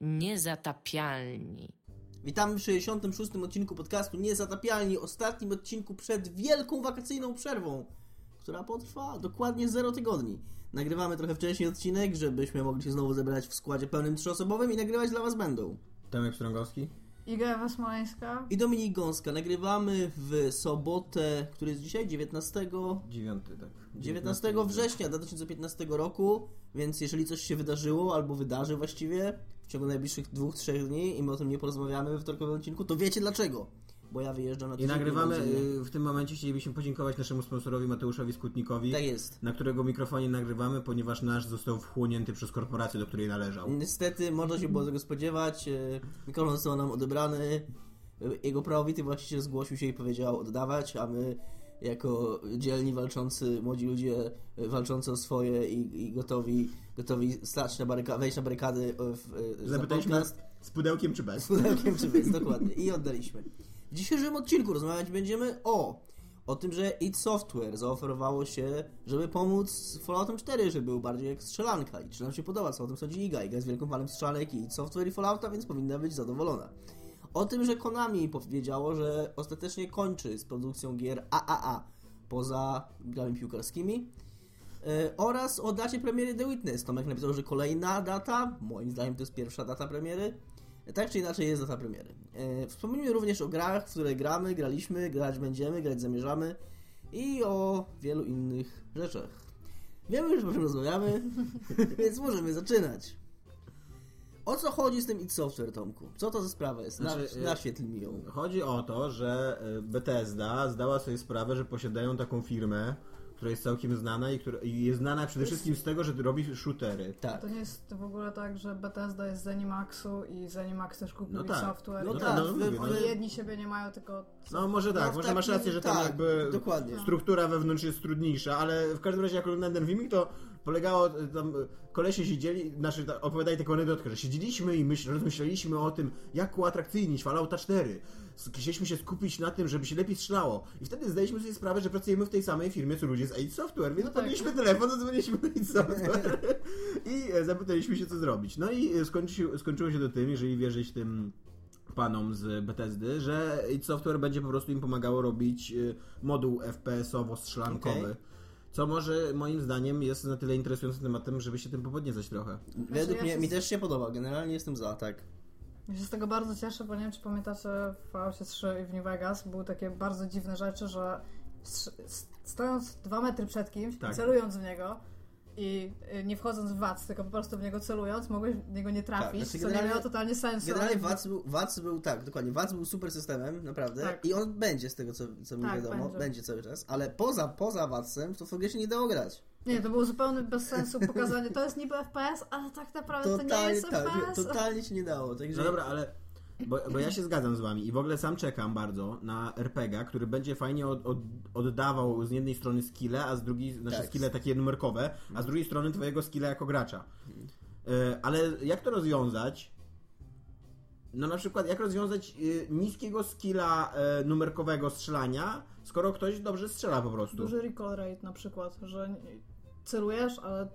Niezatapialni. Witamy w 66. odcinku podcastu Niezatapialni, ostatnim odcinku przed wielką wakacyjną przerwą, która potrwa dokładnie 0 tygodni. Nagrywamy trochę wcześniej odcinek, żebyśmy mogli się znowu zebrać w składzie pełnym trzyosobowym i nagrywać dla Was będą. Tomek Strągowski. Iga Ewa Smoleńska. I Dominik Gąska. Nagrywamy w sobotę, który jest dzisiaj? 19? 9, tak. 19 września 2015 roku, więc jeżeli coś się wydarzyło, albo wydarzy właściwie w ciągu najbliższych dwóch, trzech dni i my o tym nie porozmawiamy we wtorkowym odcinku, to wiecie dlaczego. Bo ja wyjeżdżam na I nagrywamy, y, w tym momencie chcielibyśmy podziękować naszemu sponsorowi Mateuszowi Skutnikowi, Tak jest. na którego mikrofonie nagrywamy, ponieważ nasz został wchłonięty przez korporację, do której należał. Niestety, można się było tego spodziewać. e, Mikrofon został nam odebrany. E, Jego prawowity właściciel zgłosił się i powiedział oddawać, a my jako dzielni, walczący, młodzi ludzie walczący o swoje i, i gotowi, gotowi stać na baryka- wejść na barykady w, za Zapytaliśmy z pudełkiem czy bez. Z pudełkiem czy bez, dokładnie. I oddaliśmy. W dzisiejszym odcinku rozmawiać będziemy o o tym, że id Software zaoferowało się, żeby pomóc Falloutem 4, żeby był bardziej jak strzelanka. I czy nam się podoba, co o tym sądzi Iga. Iga jest wielką fanem strzelanek i id Software i Fallouta, więc powinna być zadowolona. O tym, że Konami powiedziało, że ostatecznie kończy z produkcją gier AAA poza grami piłkarskimi. E, oraz o dacie premiery The Witness. Tomek napisał, że kolejna data, moim zdaniem to jest pierwsza data premiery. E, Tak czy inaczej jest data premiery. E, Wspomnijmy również o grach, w które gramy, graliśmy, grać będziemy, grać zamierzamy i o wielu innych rzeczach. Wiemy już, o czym rozmawiamy, więc możemy zaczynać. O co chodzi z tym id Software, Tomku? Co to za sprawa jest? Na, Znaczy, e, naświetl mi ją. Chodzi o to, że y, Bethesda zdała sobie sprawę, że posiadają taką firmę, która jest całkiem znana i, która, i jest znana przede wszystkim z tego, że robi shootery. Tak. To nie jest w ogóle tak, że Bethesda jest z Zenimaxu i Zenimax też kupił No tak. software. No i tak, no, mówię, Oni wy- jedni siebie nie mają, tylko... No może tak, No, może tak, masz rację, że tam tak, jakby dokładnie. struktura wewnątrz jest trudniejsza, ale w każdym razie jak oglądałem ten filmik, to polegało, y, tam y, kolesie siedzieli, znaczy opowiadali taką anegdotkę, że siedzieliśmy i myśl, rozmyśleliśmy o tym, jak uatrakcyjnić Fallouta 4. S- Chcieliśmy się skupić na tym, żeby się lepiej strzelało. I wtedy zdaliśmy sobie sprawę, że pracujemy w tej samej firmie, co ludzie z id Software, więc No tak. telefon, zadzwoniliśmy do id Software i e, zapytaliśmy się, co zrobić. No i e, skończy skończyło się to tym, jeżeli wierzyć tym panom z Bethesdy, że id Software będzie po prostu im pomagało robić moduł FPS-owo-strzelankowy. Okej. Co może moim zdaniem jest na tyle interesującym tematem, żeby się tym popodniecać trochę. Według ja mnie, się mi też się podoba, generalnie jestem za, tak. Ja się z tego bardzo cieszę, bo nie wiem, czy pamiętacie w Falloutie 3 i w New Vegas były takie bardzo dziwne rzeczy, że stojąc dwa metry przed kimś, Tak. celując w niego i y, nie wchodząc w wac, tylko po prostu w niego celując, mogłeś w niego nie trafić, Tak, znaczy co nie miało totalnie sensu. Generalnie WAC był, WAC był, tak, dokładnie, WAC był super systemem, naprawdę, Tak. i on będzie z tego, co, co mi Tak, wiadomo, będzie. będzie. cały czas, ale poza, poza WAC-em to w ogóle się nie dało grać. Nie, to było zupełnie bez sensu pokazanie. To jest niby FPS, ale tak naprawdę to nie Totalnie, jest tak, FPS. totalnie się nie dało, także... No dobra, ale bo, bo ja się zgadzam z wami i w ogóle sam czekam bardzo na RPG, który będzie fajnie od, od, oddawał z jednej strony skille, a z drugiej, znaczy Tak. skille takie numerkowe, a z drugiej strony twojego skilla jako gracza. E, ale jak to rozwiązać? No na przykład jak rozwiązać y, niskiego skilla e, numerkowego strzelania, skoro ktoś dobrze strzela po prostu. Duży recall rate na przykład, że celujesz, ale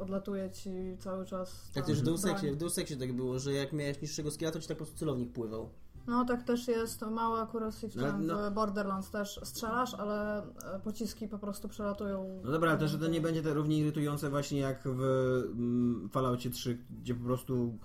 odlatuje ci cały czas. Tak też w Deus broń. Exie, w Deus Exie tak było, że jak miałeś niższego skilla, to ci tak po prostu celownik pływał. No tak też jest mały accuracy w, No, tym, no. w Borderlands też strzelasz, ale e, pociski po prostu przelatują. No dobra, ale też że to nie będzie to równie irytujące właśnie jak w mm, Falloutie 3, gdzie po prostu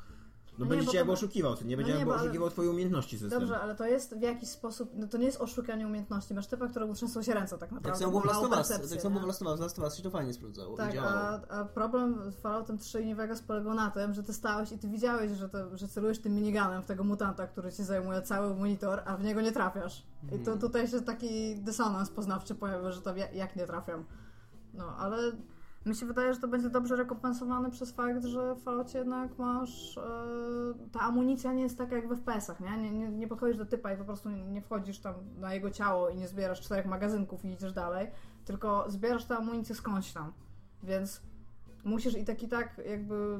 no nie, będzie cię jakby oszukiwał, nie będzie No jakby bo ale- oszukiwał twoje umiejętności system. Dobrze, ale to jest w jakiś sposób, no to nie jest oszukanie umiejętności. Masz typa, któremu trzęsą się ręce tak naprawdę. Tak samo było w Last of Us, tak samo było w Last of Us, Last of Us się to fajnie sprawdzało Tak, a, a problem z Falloutem 3 i New Vegas polegał na tym, że ty stałeś i ty widziałeś, że, to, że celujesz tym miniganem w tego mutanta, który ci zajmuje cały monitor, a w niego nie trafiasz. I to tutaj się taki dysonans poznawczy pojawia, że to ja- jak nie trafiam. No, ale mi się wydaje, że to będzie dobrze rekompensowane przez fakt, że w Falloutie jednak masz... E, ta amunicja nie jest taka jak w FPS-ach, nie? Nie, nie? nie podchodzisz do typa i po prostu nie wchodzisz tam na jego ciało i nie zbierasz czterech magazynków i idziesz dalej, tylko zbierasz tę amunicję skądś tam. Więc musisz i tak i tak jakby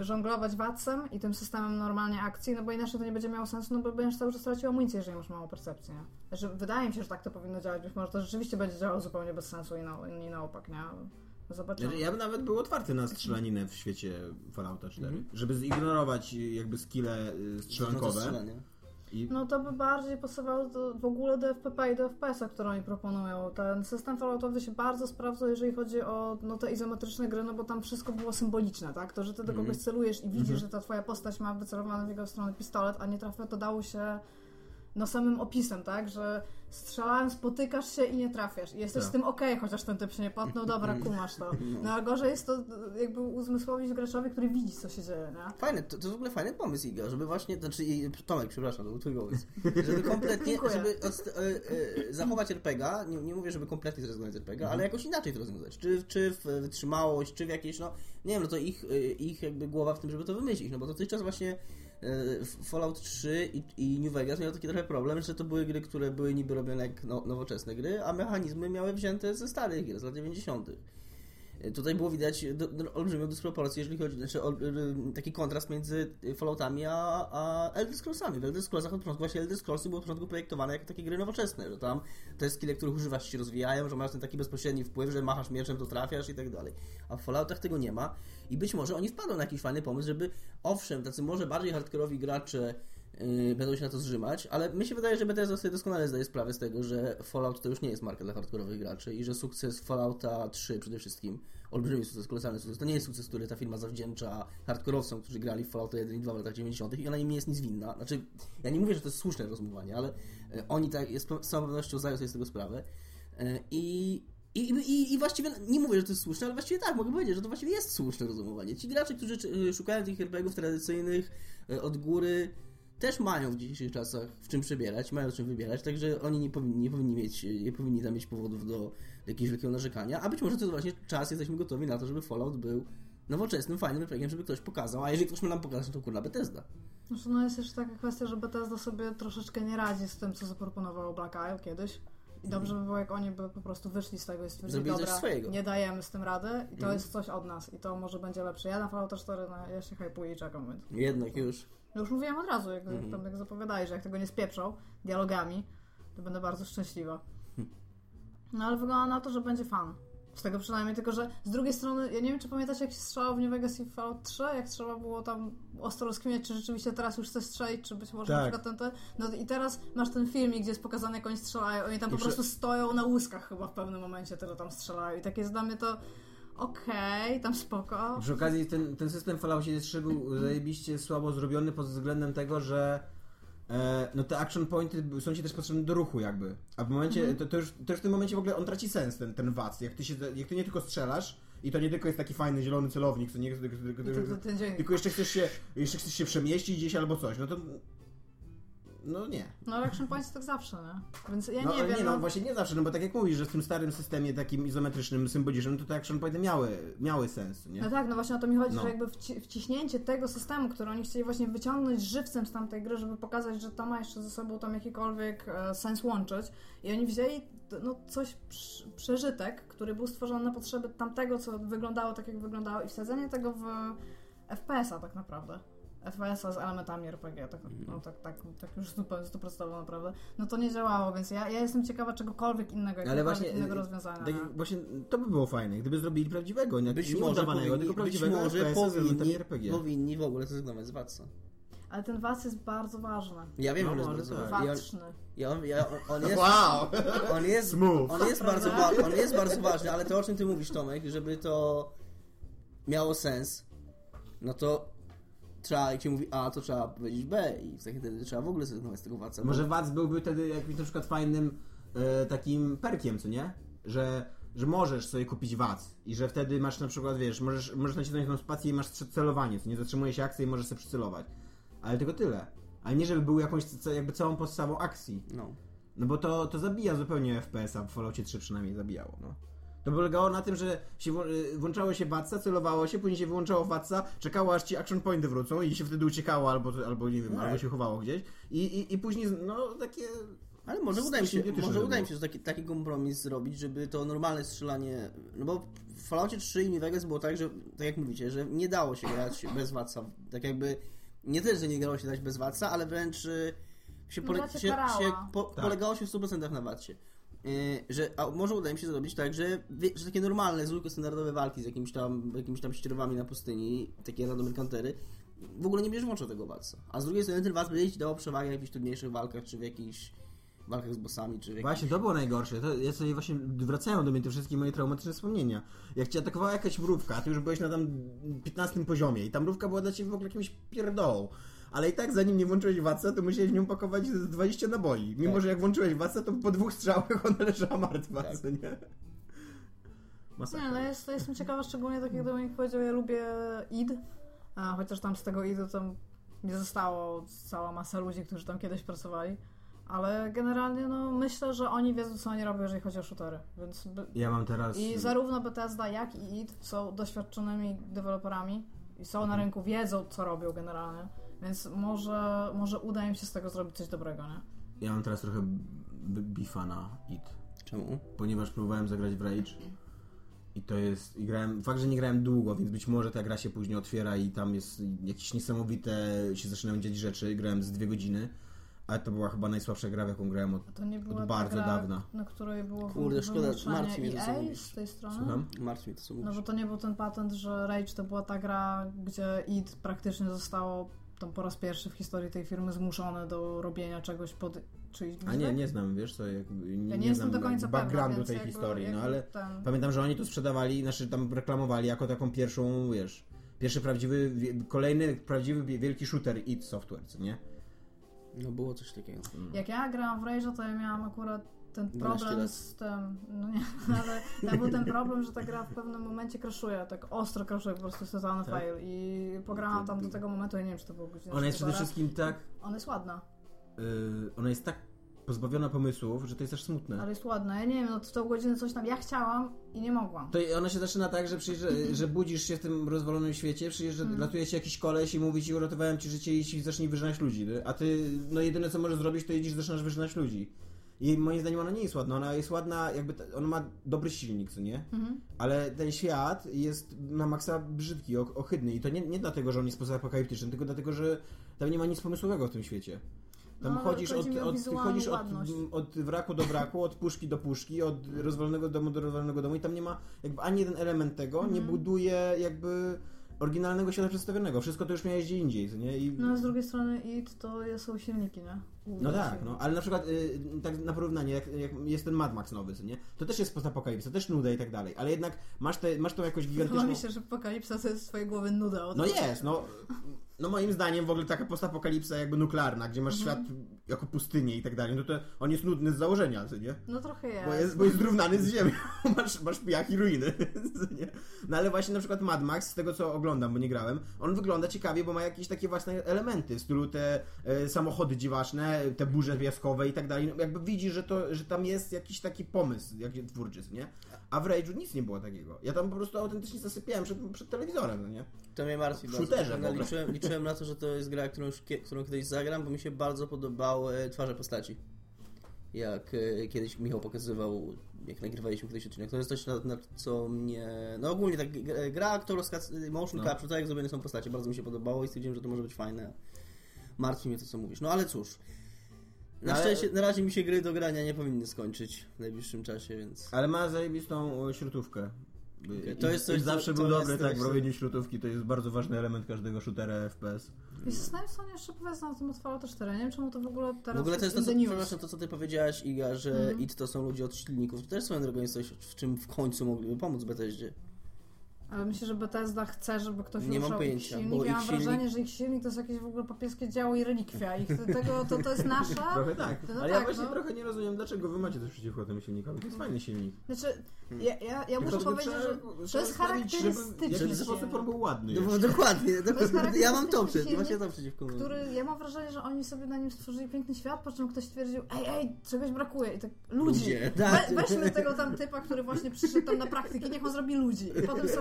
y, żonglować wacem i tym systemem normalnie akcji, no bo inaczej to nie będzie miało sensu, no bo będziesz cały czas stracił amunicję, jeżeli masz małą percepcję. Znaczy, wydaje mi się, że tak to powinno działać, być może to rzeczywiście będzie działało zupełnie bez sensu i na, i na opak, nie? Zobaczymy. Ja bym nawet był otwarty na strzelaninę w świecie Fallouta 4. Mhm. Żeby zignorować y, jakby skille y, strzelankowe. I No to by bardziej pasowało do, w ogóle do FPP i do FPS-a, które oni proponują. Ten system Falloutowy się bardzo sprawdza, jeżeli chodzi o no, te izometryczne gry, no bo tam wszystko było symboliczne, tak? To, że ty do Mhm. kogoś celujesz i widzisz, że ta twoja postać ma wycelowany w jego stronę pistolet, a nie trafia, to dało się no samym opisem, tak? Że strzelałem, spotykasz się i nie trafiasz. I jesteś Tak. z tym okej, chociaż ten typ się nie potnął, dobra, kumasz to. No a gorzej jest to jakby uzmysłowić graczowi, który widzi, co się dzieje, nie? Fajne, to, to w ogóle fajny pomysł, Iga, żeby właśnie, znaczy Tomek, przepraszam, to był twój pomysł, żeby kompletnie, Dziękuję. żeby e, e, zachować RPGa, nie, nie mówię, żeby kompletnie zrezygnować z RPGa, ale jakoś inaczej to rozwiązać, czy, czy w wytrzymałość, czy w jakieś, no, nie wiem, no to ich, e, ich jakby głowa w tym, żeby to wymyślić, no bo dotychczas właśnie e, Fallout 3 i, i New Vegas miał taki trochę problem, że to były gry, które były niby robione jak no, nowoczesne gry, a mechanizmy miały wzięte ze starych gier, z lat 90. Tutaj było widać do, do, olbrzymią dysproporcję, jeżeli chodzi, znaczy y, taki kontrast między Falloutami a, a Elder Scrollsami. W Elder Scrollsach od początku właśnie Elder Scrollsy były od początku projektowane jako takie gry nowoczesne, że tam te skille, których używasz się rozwijają, że masz ten taki bezpośredni wpływ, że machasz mieczem, to trafiasz i tak dalej. A w Falloutach tego nie ma i być może oni wpadną na jakiś fajny pomysł, żeby owszem, tacy może bardziej hardkorowi gracze będą się na to zrzymać, ale mi się wydaje, że Bethesda sobie doskonale zdaje sprawę z tego, że Fallout to już nie jest marka dla hardkorowych graczy i że sukces Fallouta 3 przede wszystkim, olbrzymi sukces, kolosalny sukces, to nie jest sukces, który ta firma zawdzięcza hardkorowcom, którzy grali w Fallouta 1 i 2 w latach 90. i ona im nie jest nic winna. Znaczy, ja nie mówię, że to jest słuszne rozumowanie, ale e, oni tak jest, z całą pewnością zdają sobie z tego sprawę E, i i, i, I właściwie nie mówię, że to jest słuszne, ale właściwie tak, mogę powiedzieć, że to właściwie jest słuszne rozumowanie. Ci gracze, którzy y, szukają tych RPGów tradycyjnych y, od góry, też mają w dzisiejszych czasach w czym przebierać, mają w czym wybierać, także oni nie powinni, nie powinni mieć, nie powinni tam mieć powodów do, jakiegoś wielkiego narzekania, a być może to jest właśnie czas, jesteśmy gotowi na to, żeby Fallout był nowoczesnym, fajnym RPGiem, żeby ktoś pokazał, a jeżeli ktoś ma nam pokazać, to kurna Bethesda. Znaczy, no jest jeszcze taka kwestia, że Bethesda sobie troszeczkę nie radzi z tym, co zaproponowało Black Isle kiedyś. I dobrze by było, jak oni by po prostu wyszli z tego i stwierdzili, Zrobili dobra, nie dajemy z tym rady i to Mhm. jest coś od nas i to może będzie lepsze. Ja na Fallouta 4, no, ja się hypuję i czekam, więc... Jednak już. No już mówiłam od razu, jak, Mhm. tam, jak zapowiadali, że jak tego nie spieprzą dialogami, to będę bardzo szczęśliwa. No ale wygląda na to, że będzie fan. Z tego przynajmniej, tylko że z drugiej strony, ja nie wiem, czy pamiętacie, jak się strzelało w New Vegas i Fallout 3, jak trzeba było tam ostro rozkminiać, czy rzeczywiście teraz już chce strzelić, czy być może Tak. na przykład ten, ten... No i teraz masz ten filmik, gdzie jest pokazane, jak oni strzelają, oni tam I po przy- prostu stoją na łuskach chyba w pewnym momencie, tyle tam strzelają i takie jest dla mnie to okej, tam spoko. Przy okazji ten, ten system w Falloutie 3 był zajebiście słabo zrobiony pod względem tego, że e, no te action pointy są ci też potrzebne do ruchu jakby. A w momencie, to, to, już, to już w tym momencie w ogóle on traci sens, ten, ten wac. Jak ty, się, jak ty nie tylko strzelasz i to nie tylko jest taki fajny zielony celownik, to nie tylko, tylko, dzień. tylko jeszcze chcesz się jeszcze chcesz się przemieścić gdzieś albo coś, no to no nie. No Action Points tak zawsze, nie? Więc ja No, nie wiem, nie, no no, właśnie nie zawsze, no bo tak jak mówisz, że w tym starym systemie takim izometrycznym, symbolicznym, to te action pointy miały, miały sens, nie? No tak, no właśnie o to mi chodzi, No. że jakby wci- wciśnięcie tego systemu, który oni chcieli właśnie wyciągnąć żywcem z tamtej gry, żeby pokazać, że to ma jeszcze ze sobą tam jakikolwiek e, sens łączyć. I oni wzięli no, coś, przeżytek, który był stworzony na potrzeby tamtego, co wyglądało tak, jak wyglądało i wsadzenie tego w FPS-a tak naprawdę. FPS-a z elementami RPG, tak, no, tak, tak, tak już zupełnie stuprocentowo naprawdę, no to nie działało, więc ja, ja jestem ciekawa czegokolwiek innego, Ale jakiegokolwiek właśnie, innego y, rozwiązania. Tak, właśnie to by było fajne, gdyby zrobili prawdziwego, nie, Być nie może udawanego, powinni, tylko być prawdziwego może FPS-a z elementami powinni, RPG. powinni w ogóle zrezygnować z Watsa. Ale ten was jest bardzo ważny. Ja wiem, No, że jest może bardzo tak. ważny. Ja-. Ja, on, ja, on jest, Wow! on jest, Smooth. on jest, bardzo, on jest bardzo ważny, ale to o czym ty mówisz, Tomek, żeby to miało sens, no to trzeba, jak się mówi A, to trzeba powiedzieć B i w takim wtedy trzeba w ogóle zrezygnować z tego waca. Może WAC byłby wtedy jakimś na przykład fajnym e, takim perkiem, co nie? Że, że możesz sobie kupić WAC i że wtedy masz na przykład, wiesz, możesz, możesz nacisnąć tą spację i masz celowanie, co nie? Zatrzymuje się akcja i możesz sobie przycelować. Ale tylko tyle. Ale nie, żeby był jakąś, jakby całą podstawą akcji. No. No bo to, to zabija zupełnie FPS-a, w Falloutie 3 przynajmniej zabijało, no. To polegało na tym, że się y, włączało się watsa, celowało się, później się wyłączało watsa, czekało aż ci action pointy wrócą i się wtedy uciekało albo, albo nie wiem, Tak. albo się chowało gdzieś i, i, i później, no takie... Ale może uda im się, może uda im się taki, taki kompromis zrobić, żeby to normalne strzelanie. No bo w Falloutie 3 i New Vegas było tak, że tak jak mówicie, że nie dało się grać bez Watsa. Tak jakby nie tyle, że nie dało się dać bez Watsa, ale wręcz y, się, No, pole, się, się po, Tak. polegało się w 100% na Watsie. Yy, że a może uda im się zrobić tak, że, że takie normalne, zwykłe, standardowe walki z jakimiś tam, jakimiś tam ścierwami na pustyni, takie random encountery, w ogóle nie bierzesz włącza tego walca. A z drugiej strony ten walc będzie ci dawał przewagę w jakichś trudniejszych walkach, czy w jakichś walkach z bossami, czy w jakichś... Właśnie, to było najgorsze. To ja sobie właśnie wracają do mnie te wszystkie moje traumatyczne wspomnienia. Jak cię atakowała jakaś mrówka, ty już byłeś na tam 15 poziomie i ta mrówka była dla ciebie w ogóle jakimś pierdołą. Ale i tak zanim nie włączyłeś watsa, to musiałeś w nią pakować z 20 naboi. Mimo, Tak. że jak włączyłeś watsa, to po dwóch strzałach ona leżała martwa, Tak. co nie? Masakra. Nie, no jest, jestem ciekawa, szczególnie tak jak Dominik powiedział, ja lubię id, a chociaż tam z tego idu tam nie zostało cała masa ludzi, którzy tam kiedyś pracowali, ale generalnie no myślę, że oni wiedzą, co oni robią, jeżeli chodzi o shootery, więc... By... Ja mam teraz... I zarówno Bethesda, jak i id są doświadczonymi deweloperami i są na rynku, wiedzą, co robią generalnie, więc może, może uda im się z tego zrobić coś dobrego, nie? Ja mam teraz trochę b- bifa na IT. Czemu? ponieważ próbowałem zagrać w Rage i to jest, i grałem, fakt, że nie grałem długo, więc być może ta gra się później otwiera i tam jest jakieś niesamowite, się zaczynają dziać rzeczy, grałem z dwie godziny, ale to była chyba najsłabsza gra, w jaką grałem od... To nie była Od bardzo gra, dawna. na której było Kurde, szkoda, martwi mnie to, co mówisz. z tej strony. Słucham? Martwi mnie to, co No bo to nie był ten patent, że Rage to była ta gra, gdzie id praktycznie zostało tam po raz pierwszy w historii tej firmy zmuszone do robienia czegoś pod czyjś A nie, nie znam, wiesz co, jakby, nie, Ja nie, jestem znam do końca pewna, backgroundu tej jakby- historii, no ale ten... pamiętam, że oni to sprzedawali, znaczy tam reklamowali jako taką pierwszą, wiesz, pierwszy prawdziwy, kolejny prawdziwy wielki shooter id Software, co nie? No było coś takiego. Jak ja grałam w Rage'a, to ja miałam akurat ten 12 problem z tym, no nie, ale tam był ten problem, że ta gra w pewnym momencie crashuje, tak ostro crashuje, po prostu totalny Tak? fail i pograłam tam do tego momentu, ja nie wiem, czy to było godzina Ona jest przede wszystkim tak, Ona jest ładna, yy, ona jest tak pozbawiona pomysłów, że to jest aż smutne. ale jest ładna, ja nie wiem, no w tą godzinę coś tam, ja chciałam i nie mogłam. To ona się zaczyna tak, że, że budzisz się w tym rozwalonym świecie, przyjeżdża, Mhm. latuje ci jakiś koleś i mówi ci, uratowałem ci życie i ci zacznie wyżynać ludzi, a ty, no jedyne co możesz zrobić, to idziesz zaczynasz wyżynać ludzi. I moim zdaniem ona nie jest ładna, ona jest ładna, jakby, ta- ona ma dobry silnik, co nie? Mhm. Ale ten świat jest na maksa brzydki, ohydny i to nie, nie dlatego, że on jest pozapokaliptyczny, tylko dlatego, że tam nie ma nic pomysłowego w tym świecie. Tam No, chodzisz, od, od, chodzisz od, od wraku do wraku, od puszki do puszki, od rozwalonego domu do rozwalonego domu i tam nie ma jakby ani jeden element tego, nie Mhm. buduje jakby oryginalnego świata przedstawionego. Wszystko to już miałeś gdzie indziej, nie? I, No a z drugiej strony IT to są silniki, nie? no tak, no, ale na przykład y, tak na porównanie, jak, jak jest ten Mad Max nowy, nie? To też jest postapokalipsa, też nuda i tak dalej, ale jednak masz, te, masz tą jakąś gigantyczną... mi się, że apokalipsa to jest z twojej głowy nuda. No jest, no. No moim zdaniem w ogóle taka postapokalipsa jakby nuklearna, gdzie masz Mhm. świat jako pustynię i tak dalej, no to on jest nudny z założenia, co nie? No trochę jest. Bo jest, bo jest zrównany z ziemią. masz, masz pijak i ruiny. co nie? No ale właśnie na przykład Mad Max, z tego co oglądam, bo nie grałem, on wygląda ciekawie, bo ma jakieś takie własne elementy, w stylu te e, samochody dziwaczne, te burze piaskowe i tak dalej. No, jakby widzi, że, to, że tam jest jakiś taki pomysł jak twórczy, nie? A w Rage'u nic nie było takiego. Ja tam po prostu autentycznie zasypiałem przed, przed telewizorem, no nie? To mnie martwi W bardzo. shooterze No, w ogóle. liczyłem, liczyłem na to, że to jest gra, którą, już którą kiedyś zagram, bo mi się bardzo podobały twarze postaci. Jak e, kiedyś Michał pokazywał, jak nagrywaliśmy kiedyś odcinek. To jest coś, na, na co mnie... No ogólnie tak g- gra aktorska, motion No. capture, tak jak zrobione są postacie. Bardzo mi się podobało i stwierdziłem, że to może być fajne. Martwi mnie to, co mówisz. No ale cóż. Na Ale- szczęście, na razie mi się gry do grania nie powinny skończyć w najbliższym czasie, więc... Ale ma zajebistą e, śrutówkę. I- to jest coś, i zawsze to był dobry, tak, w robieniu śrutówki to jest bardzo ważny element każdego shootera FPS. I zastanawiam się, co oni jeszcze powiedzą na tym od Fallouta 4. Nie wiem, czemu to w ogóle teraz W ogóle to jest to, co, przepraszam, to, co ty powiedziałaś, Iga, że Mhm. IT to są ludzie od silników. To też swoją drogą jest coś, w czym w końcu mogliby pomóc Bethesdzie. Ale myślę, że Bethesda chce, żeby ktoś Nie mam ruszał pojęcia, ich silnik. bo Ja ich mam silnik- wrażenie, że ich silnik to jest jakieś w ogóle papieskie dzieło i relikwia. Ich tego, to, to jest nasze. Trochę tak. No Ale tak, ja właśnie no. trochę nie rozumiem, dlaczego wy macie coś przeciwko temu silnikowi. To jest fajny silnik. Znaczy, ja, ja, ja muszę powiedzieć, trzeba- że to jest sprawić, charakterystyczny Żeby, żeby sposób on był ładny. No, dokładnie, dokładnie. Ja mam to przed, silnik, właśnie to przeciwko mnie. który, ja mam wrażenie, że oni sobie na nim stworzyli piękny świat, po czym ktoś stwierdził, ej, ej, czegoś brakuje. I tak, ludzi. Ludzie, tak. We, weźmy tego tam typa, który właśnie przyszedł tam na praktyki, niech on zrobi ludzi. I potem są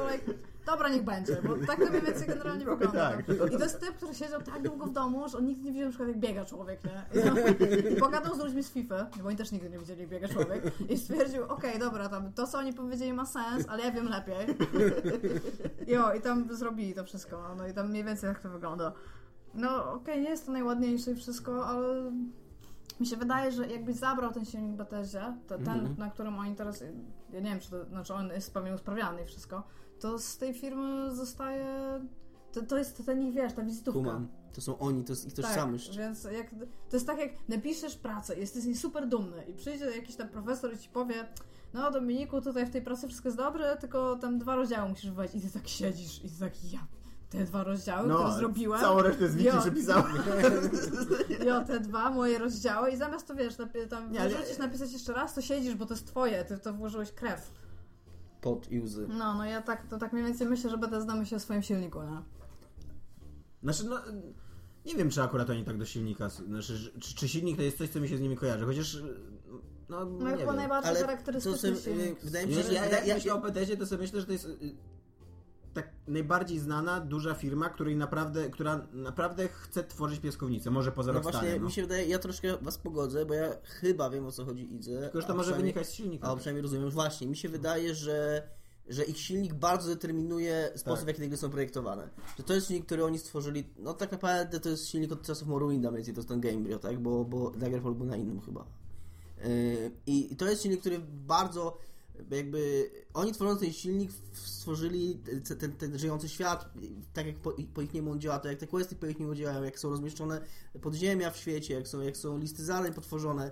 dobra, niech będzie, bo tak to mniej więcej generalnie Trochę wygląda. tak. I to jest typ, który siedział tak długo w domu, że on nigdy nie widział na przykład jak biega człowiek, nie? I, no, i pogadał z ludźmi z FIFA, bo oni też nigdy nie widzieli jak biega człowiek i stwierdził, okej, dobra, tam to co oni powiedzieli ma sens, ale ja wiem lepiej. Jo, i tam zrobili to wszystko, no, no i tam mniej więcej jak to wygląda. No okej, nie jest to najładniejsze i wszystko, ale Mi się wydaje, że jakbyś zabrał ten silnik Bethesdzie, to ten, Mhm. na którym oni teraz, ja nie wiem, czy to, znaczy on jest pewnie usprawiany i wszystko, to z tej firmy zostaje, to, to jest ten ich, wiesz, ta wizytówka. Kumam. To są oni, to jest ich Tak, tożsamość. więc jak, to jest tak jak napiszesz pracę, jesteś z niej super dumny i przyjdzie jakiś tam profesor i ci powie no Dominiku, tutaj w tej pracy wszystko jest dobre, tylko tam dwa rozdziały musisz wejść i ty tak siedzisz i ty tak ja, te dwa rozdziały, które zrobiłem, Całą resztę z wiki Jo. przepisałem. ja te dwa moje rozdziały i zamiast to wiesz, tam Nie, wyrzucić, napisać jeszcze raz, to siedzisz, bo to jest twoje, ty to włożyłeś krew. Pot i łzy. No, no ja tak, to tak mniej więcej myślę, że będę znamy się o swoim silniku, nie? Znaczy, no... Nie wiem, czy akurat oni tak do silnika... Znaczy, czy, czy silnik to jest coś, co mi się z nimi kojarzy, chociaż... No, No nie chyba wiem. najbardziej Ale to charakterystyczny są, silnik. wydaje mi się, że ja, ja, jak ja, myślę o Bethesdzie, to sobie myślę, że to jest y, tak najbardziej znana, duża firma, której naprawdę, która naprawdę chce tworzyć piaskownicę. Może poza no Rockstarem, właśnie no. mi się wydaje, ja troszkę was pogodzę, bo ja chyba wiem o co chodzi Idze. Tylko, że to może wynikać z silnika. A przynajmniej rozumiem, właśnie, mi się wydaje, że, że ich silnik bardzo determinuje sposób, Tak. w jaki te gry są projektowane. Że to jest silnik, który oni stworzyli, no tak naprawdę to jest silnik od czasów Morrowinda, więc to jest ten Gamebryo, tak? Bo, bo Daggerfall był na innym chyba. Yy, i to jest silnik, który bardzo jakby oni tworząc ten silnik stworzyli ten, ten, ten żyjący świat, tak jak po, po ich niemu on działa, to jak te questy po ich niemu działają, jak są rozmieszczone podziemia w świecie, jak są, jak są listy zadań potworzone,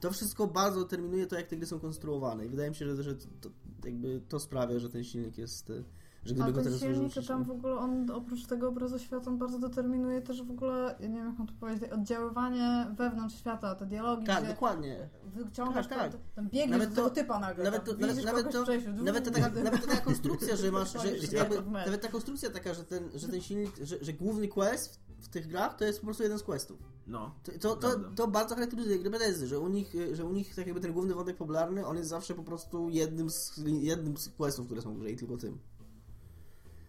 to wszystko bardzo determinuje to, jak te gry są konstruowane. I wydaje mi się, że, że to, jakby to sprawia, że ten silnik jest, że A gdyby go ten teraz silnik, to tam no. w ogóle on oprócz tego obrazu świata on bardzo determinuje też w ogóle, ja nie wiem jak mam to powiedzieć, oddziaływanie wewnątrz świata, te dialogi, Tak, dokładnie. wyciągasz, Tak, tak. tam, tam biegniesz Nawet do tego to- typa nagle, Nawet to, tam nawet, nawet, to, przejściu, nawet, to taka, nawet to taka konstrukcja, że masz, że, że jakby, nawet ta konstrukcja taka, że ten, że ten silnik, że, że główny quest w, tych grach to jest po prostu jeden z questów. No. To, to, to bardzo charakteryzuje gry Bethesdy, że u nich, że u nich tak jakby ten główny wątek popularny, on jest zawsze po prostu jednym z, jednym z questów, które są w grze i tylko tym.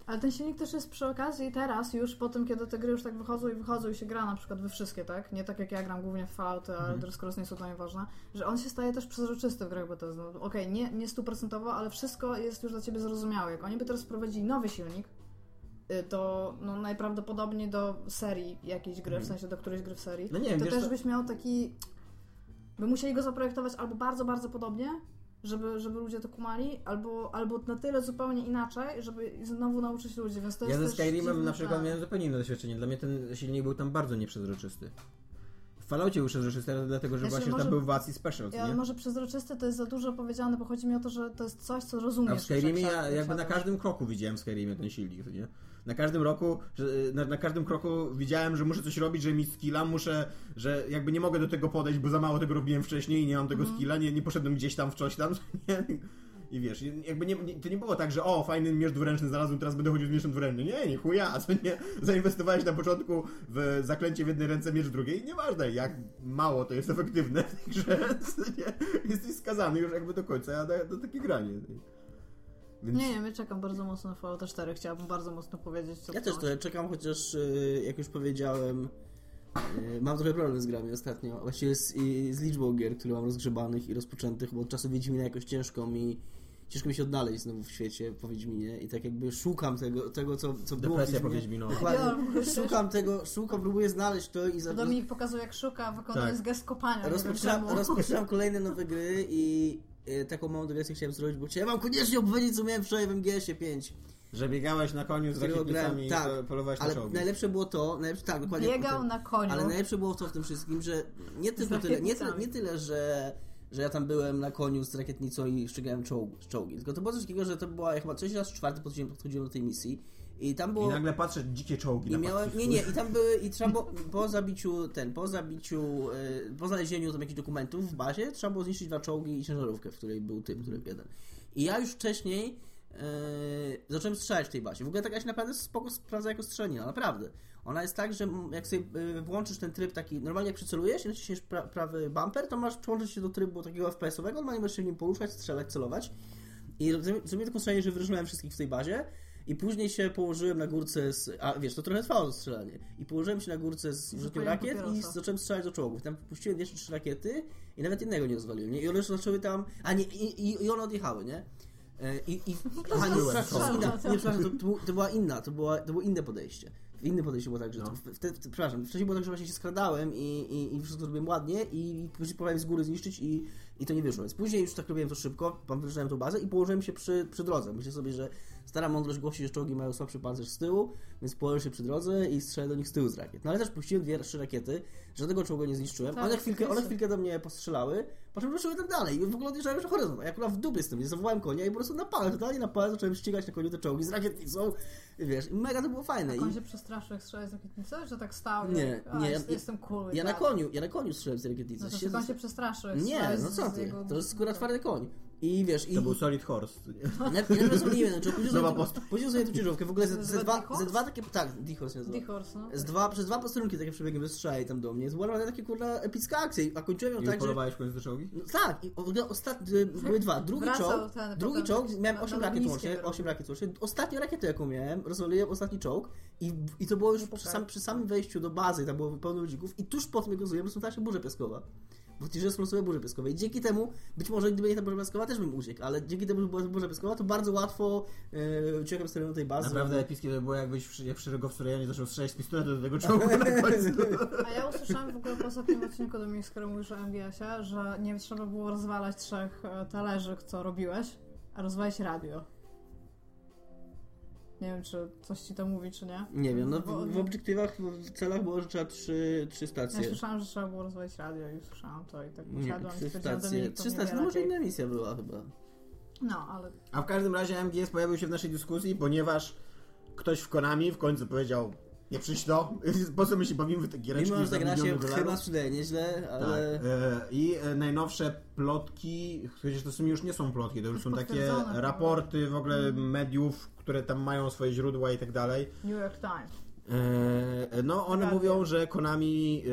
Ale ten silnik też jest przy okazji teraz, już po tym, kiedy te gry już tak wychodzą i wychodzą i się gra na przykład we wszystkie, tak? Nie tak jak ja gram głównie w Fallouty, ale Mhm. Scrolls nie są dla mnie ważne, że on się staje też przezroczysty w grach Bethesdy. No, Okej, nie, nie stuprocentowo, ale wszystko jest już dla ciebie zrozumiałe. Jak oni by teraz wprowadzili nowy silnik, y, to no, najprawdopodobniej do serii jakiejś gry, w sensie do którejś gry w serii, Mhm. No nie to wiesz też byś miał taki... By musieli go zaprojektować albo bardzo, bardzo podobnie, żeby, żeby ludzie to kumali, albo, albo na tyle zupełnie inaczej, żeby znowu nauczyć ludzi, więc to Ja jest ze Skyrimem na przykład plan. miałem zupełnie inne doświadczenie. Dla mnie ten silnik był tam bardzo nieprzezroczysty. W Falloutie był przezroczysty, ale dlatego, że Znaczy, właśnie może- tam był Wacji Special, Ja, nie? może przezroczysty to jest za dużo powiedziane, bo chodzi mi o to, że to jest coś, co rozumiesz. A w Skyrimie ja jakby na każdym kroku widziałem w Skyrimie ten silnik, nie? Na każdym roku, że, na, na każdym kroku widziałem, że muszę coś robić, że mi skilla, muszę, że jakby nie mogę do tego podejść, bo za mało tego robiłem wcześniej i nie mam tego Mhm. skilla, nie, nie poszedłem gdzieś tam w coś tam, nie? I wiesz, jakby nie, nie, to nie było tak, że o, fajny miecz dwuręczny znalazłem, teraz będę chodził z mieczem dwuręcznym. Nie, nie chuja, a co nie, zainwestowałeś na początku w zaklęcie w jednej ręce, miecz w drugiej. Nieważne, jak mało to jest efektywne w tej grze, nie? jesteś skazany już jakby do końca na, na takie granie. Więc... Nie, nie, ja czekam bardzo mocno na Fallout 4, chciałabym bardzo mocno powiedzieć. Co Ja to też trochę czekam, chociaż y, jak już powiedziałem, y, mam trochę problem z grami ostatnio. Właściwie z, z liczbą gier, które mam rozgrzebanych i rozpoczętych, bo od czasu Wiedźmina jakoś ciężko mi ciężko mi się odnaleźć znowu w świecie po Wiedźminie i tak jakby szukam tego, tego co, co było Depresja po Wiedźminie. Wiedźminowi. Dokładnie. Szukam tego, szukam, próbuję znaleźć to i za, Dominik pokazuje jak szuka, wykonując Tak. gest kopania. rozpoczynam, rozpoczynam kolejne nowe gry i taką małą dygresję chciałem zrobić, bo chciałem wam koniecznie opowiedzieć, co miałem wczoraj w MGS-ie 5. Że biegałeś na koniu z rakietnicami grałem- i tak, polowałeś na Ale czołgi. najlepsze było to, najlepsze, tak, dokładnie. Biegał na koniu. Ale najlepsze było to w tym wszystkim, że nie tylko tyle, nie, nie tyle że, że ja tam byłem na koniu z rakietnicą i szczegałem czołg, czołgi, tylko to było coś takiego, że to była ja chyba trzeci raz, czwarty podchodziłem, podchodziłem do tej misji i tam było... I nagle patrzę, dzikie czołgi I na miałem, nie, nie, i tam były, i trzeba było, po zabiciu, ten, po zabiciu, y, po znalezieniu tam jakichś dokumentów w bazie, trzeba było zniszczyć dwa czołgi i ciężarówkę, w której był typ, który jeden. I ja już wcześniej y, zacząłem strzelać w tej bazie. W ogóle taka się naprawdę spoko sprawdza jako strzelanina, naprawdę. Ona jest tak, że jak sobie y, włączysz ten tryb taki, normalnie jak przycelujesz i naciśniesz pra, prawy bumper, to masz przyłączyć się do trybu takiego FPS-owego, normalnie możesz się w nim poruszać, strzelać, celować. I zrobiłem taką strzelanie, że wyrzuciłem wszystkich w tej bazie i później się położyłem na górce z... A wiesz, to trochę trwało to strzelanie. I położyłem się na górce z zapaliłem rakiet i zacząłem strzelać do czołgów. Tam puściłem jeszcze trzy rakiety i nawet jednego nie rozwaliłem, nie? I one już zaczęły tam... A nie, i, i, i one odjechały, nie? E, I, i, aha, nie, przepraszam, inna, nie, przepraszam to, to, był- to była inna, to, była, to było inne podejście. W innym podejściu było tak, że... No. W, w, w, przepraszam, wcześniej było tak, że właśnie się skradałem i, i, i wszystko zrobiłem ładnie i później próbowałem z góry zniszczyć i, i to nie wyszło. Więc później już tak robiłem to szybko, pan wyjeżdżałem tą bazę i położyłem się przy, przy drodze. Myślę sobie, że stara mądrość głosi, że czołgi mają słabszy pancerz z tyłu, więc położyłem się przy drodze i strzelę do nich z tyłu z rakiet. No ale też puściłem dwie, trzy rakiety, żadnego czołgu nie zniszczyłem. Tak, one, chwilkę, one chwilkę do mnie postrzelały, po czym ruszyły tak dalej i w ogóle odjeżdżałem już horyzont. A ja akurat w dupie z tym, nie zawołałem konia i po prostu napałem, totalnie napałem, zacząłem ścigać na koniu te czołgi z rakietnicą, i wiesz, i mega to było fajne. Jak I... on się przestraszył, jak strzelałeś z rakietnicy? Że tak stał? Nie, jak, a, nie, ja- jestem cool. Ja i na tak. koniu, ja na koniu strzelałem z rakietnicy. No to tylko on się przestraszył. jak Nie, no z- co z ty, to jest skóra twardy koń. I wiesz, i... To był Solid Horse. Nawet nie wiem, czy później sobie, tu ciężarówkę, w ogóle ze, ze, dwa, ze dwa takie, tak, D-Horse nazywa. D-Horse, no. Z dwa, przez dwa posterunki takie przebiegiem wystrzelali tam do mnie. To była takie kurwa epicka akcja, a kończyłem ją I tak, że... polowałeś w końcu te czołgi? No, tak, i w ogóle ostatnie, były dwa. Drugi Wracał czołg, ten, drugi czołg, miałem na- 8 na rakiet łącznie. 8 rakiet łącznie. Ostatnią rakietę jaką miałem, rozwaliłem ostatni czołg i, i to było już Nie przy, sam, przy samym wejściu do bazy, tam było pełno ludzików i tuż po tym jak rozumiem, rozpoczęła się burza piaskowa. Bo w tirze są sobie burze piaskowe i dzięki temu, być może gdyby nie ta burza piaskowa też bym uciekł, ale dzięki temu, że była burza piaskowa, to bardzo łatwo e, uciekłem z terenu tej bazy. Naprawdę epickie to było jakbyś jak Szeregow Surejanie zaczął strzelać z pistoletu do tego czołgu na końcu. A ja usłyszałam w ogóle po ostatnim odcinku Dominik, skoro mówisz o MGS-ie, że nie trzeba było rozwalać trzech e, talerzy, co robiłeś, a rozwalić radio. Nie wiem, czy coś ci to mówi, czy nie. Nie wiem, no Bo- w, w obiektywach, w celach było, że trzeba trzy, trzy Ja stacje. słyszałam, że trzeba było rozwalić radio i słyszałam to i tak Nie, usiadłam trzy stacje. Trzy stacje, no może inna misja była chyba. No, ale A w każdym razie MGS pojawił się w naszej dyskusji, ponieważ ktoś w Konami w końcu powiedział nie przyjdź to, po co my się bawimy w te giereczki Mimo, że za ta gra się chyba sprzedaje nieźle, ale... Tak. I e, najnowsze plotki, chociaż to w sumie już nie są plotki, to już są takie raporty w ogóle mediów, które tam mają swoje źródła i tak dalej. New York Times. E, No, one Radia. mówią, że Konami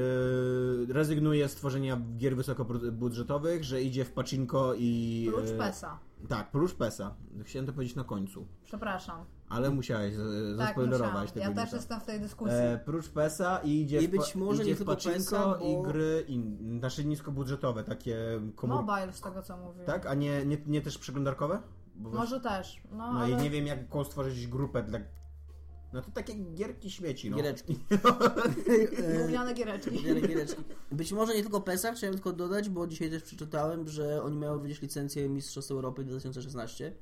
e, rezygnuje z tworzenia gier wysokobudżetowych, że idzie w pacinko i... Prócz PESA. Tak, prócz PESa. Chciałem to powiedzieć na końcu, Przepraszam. Ale musiałeś z- Tak, zaspoilerować tego Ja też newsa. jestem w tej dyskusji. E, prócz PESa i idzie I być może idzie nie w tylko pacinko PESa, bo- i gry in, nasze niskobudżetowe, takie komórki. Mobile z tego co mówię. Tak? A nie, nie, nie też przeglądarkowe? Bo Może też. No, No ale... i nie wiem, jaką stworzyć grupę dla... No to takie gierki śmieci, no. Giereczki. Gówniane giereczki. Giereczki. Być może nie tylko PESA, chciałem tylko dodać, bo dzisiaj też przeczytałem, że oni mają również licencję Mistrzostw Europy 2016,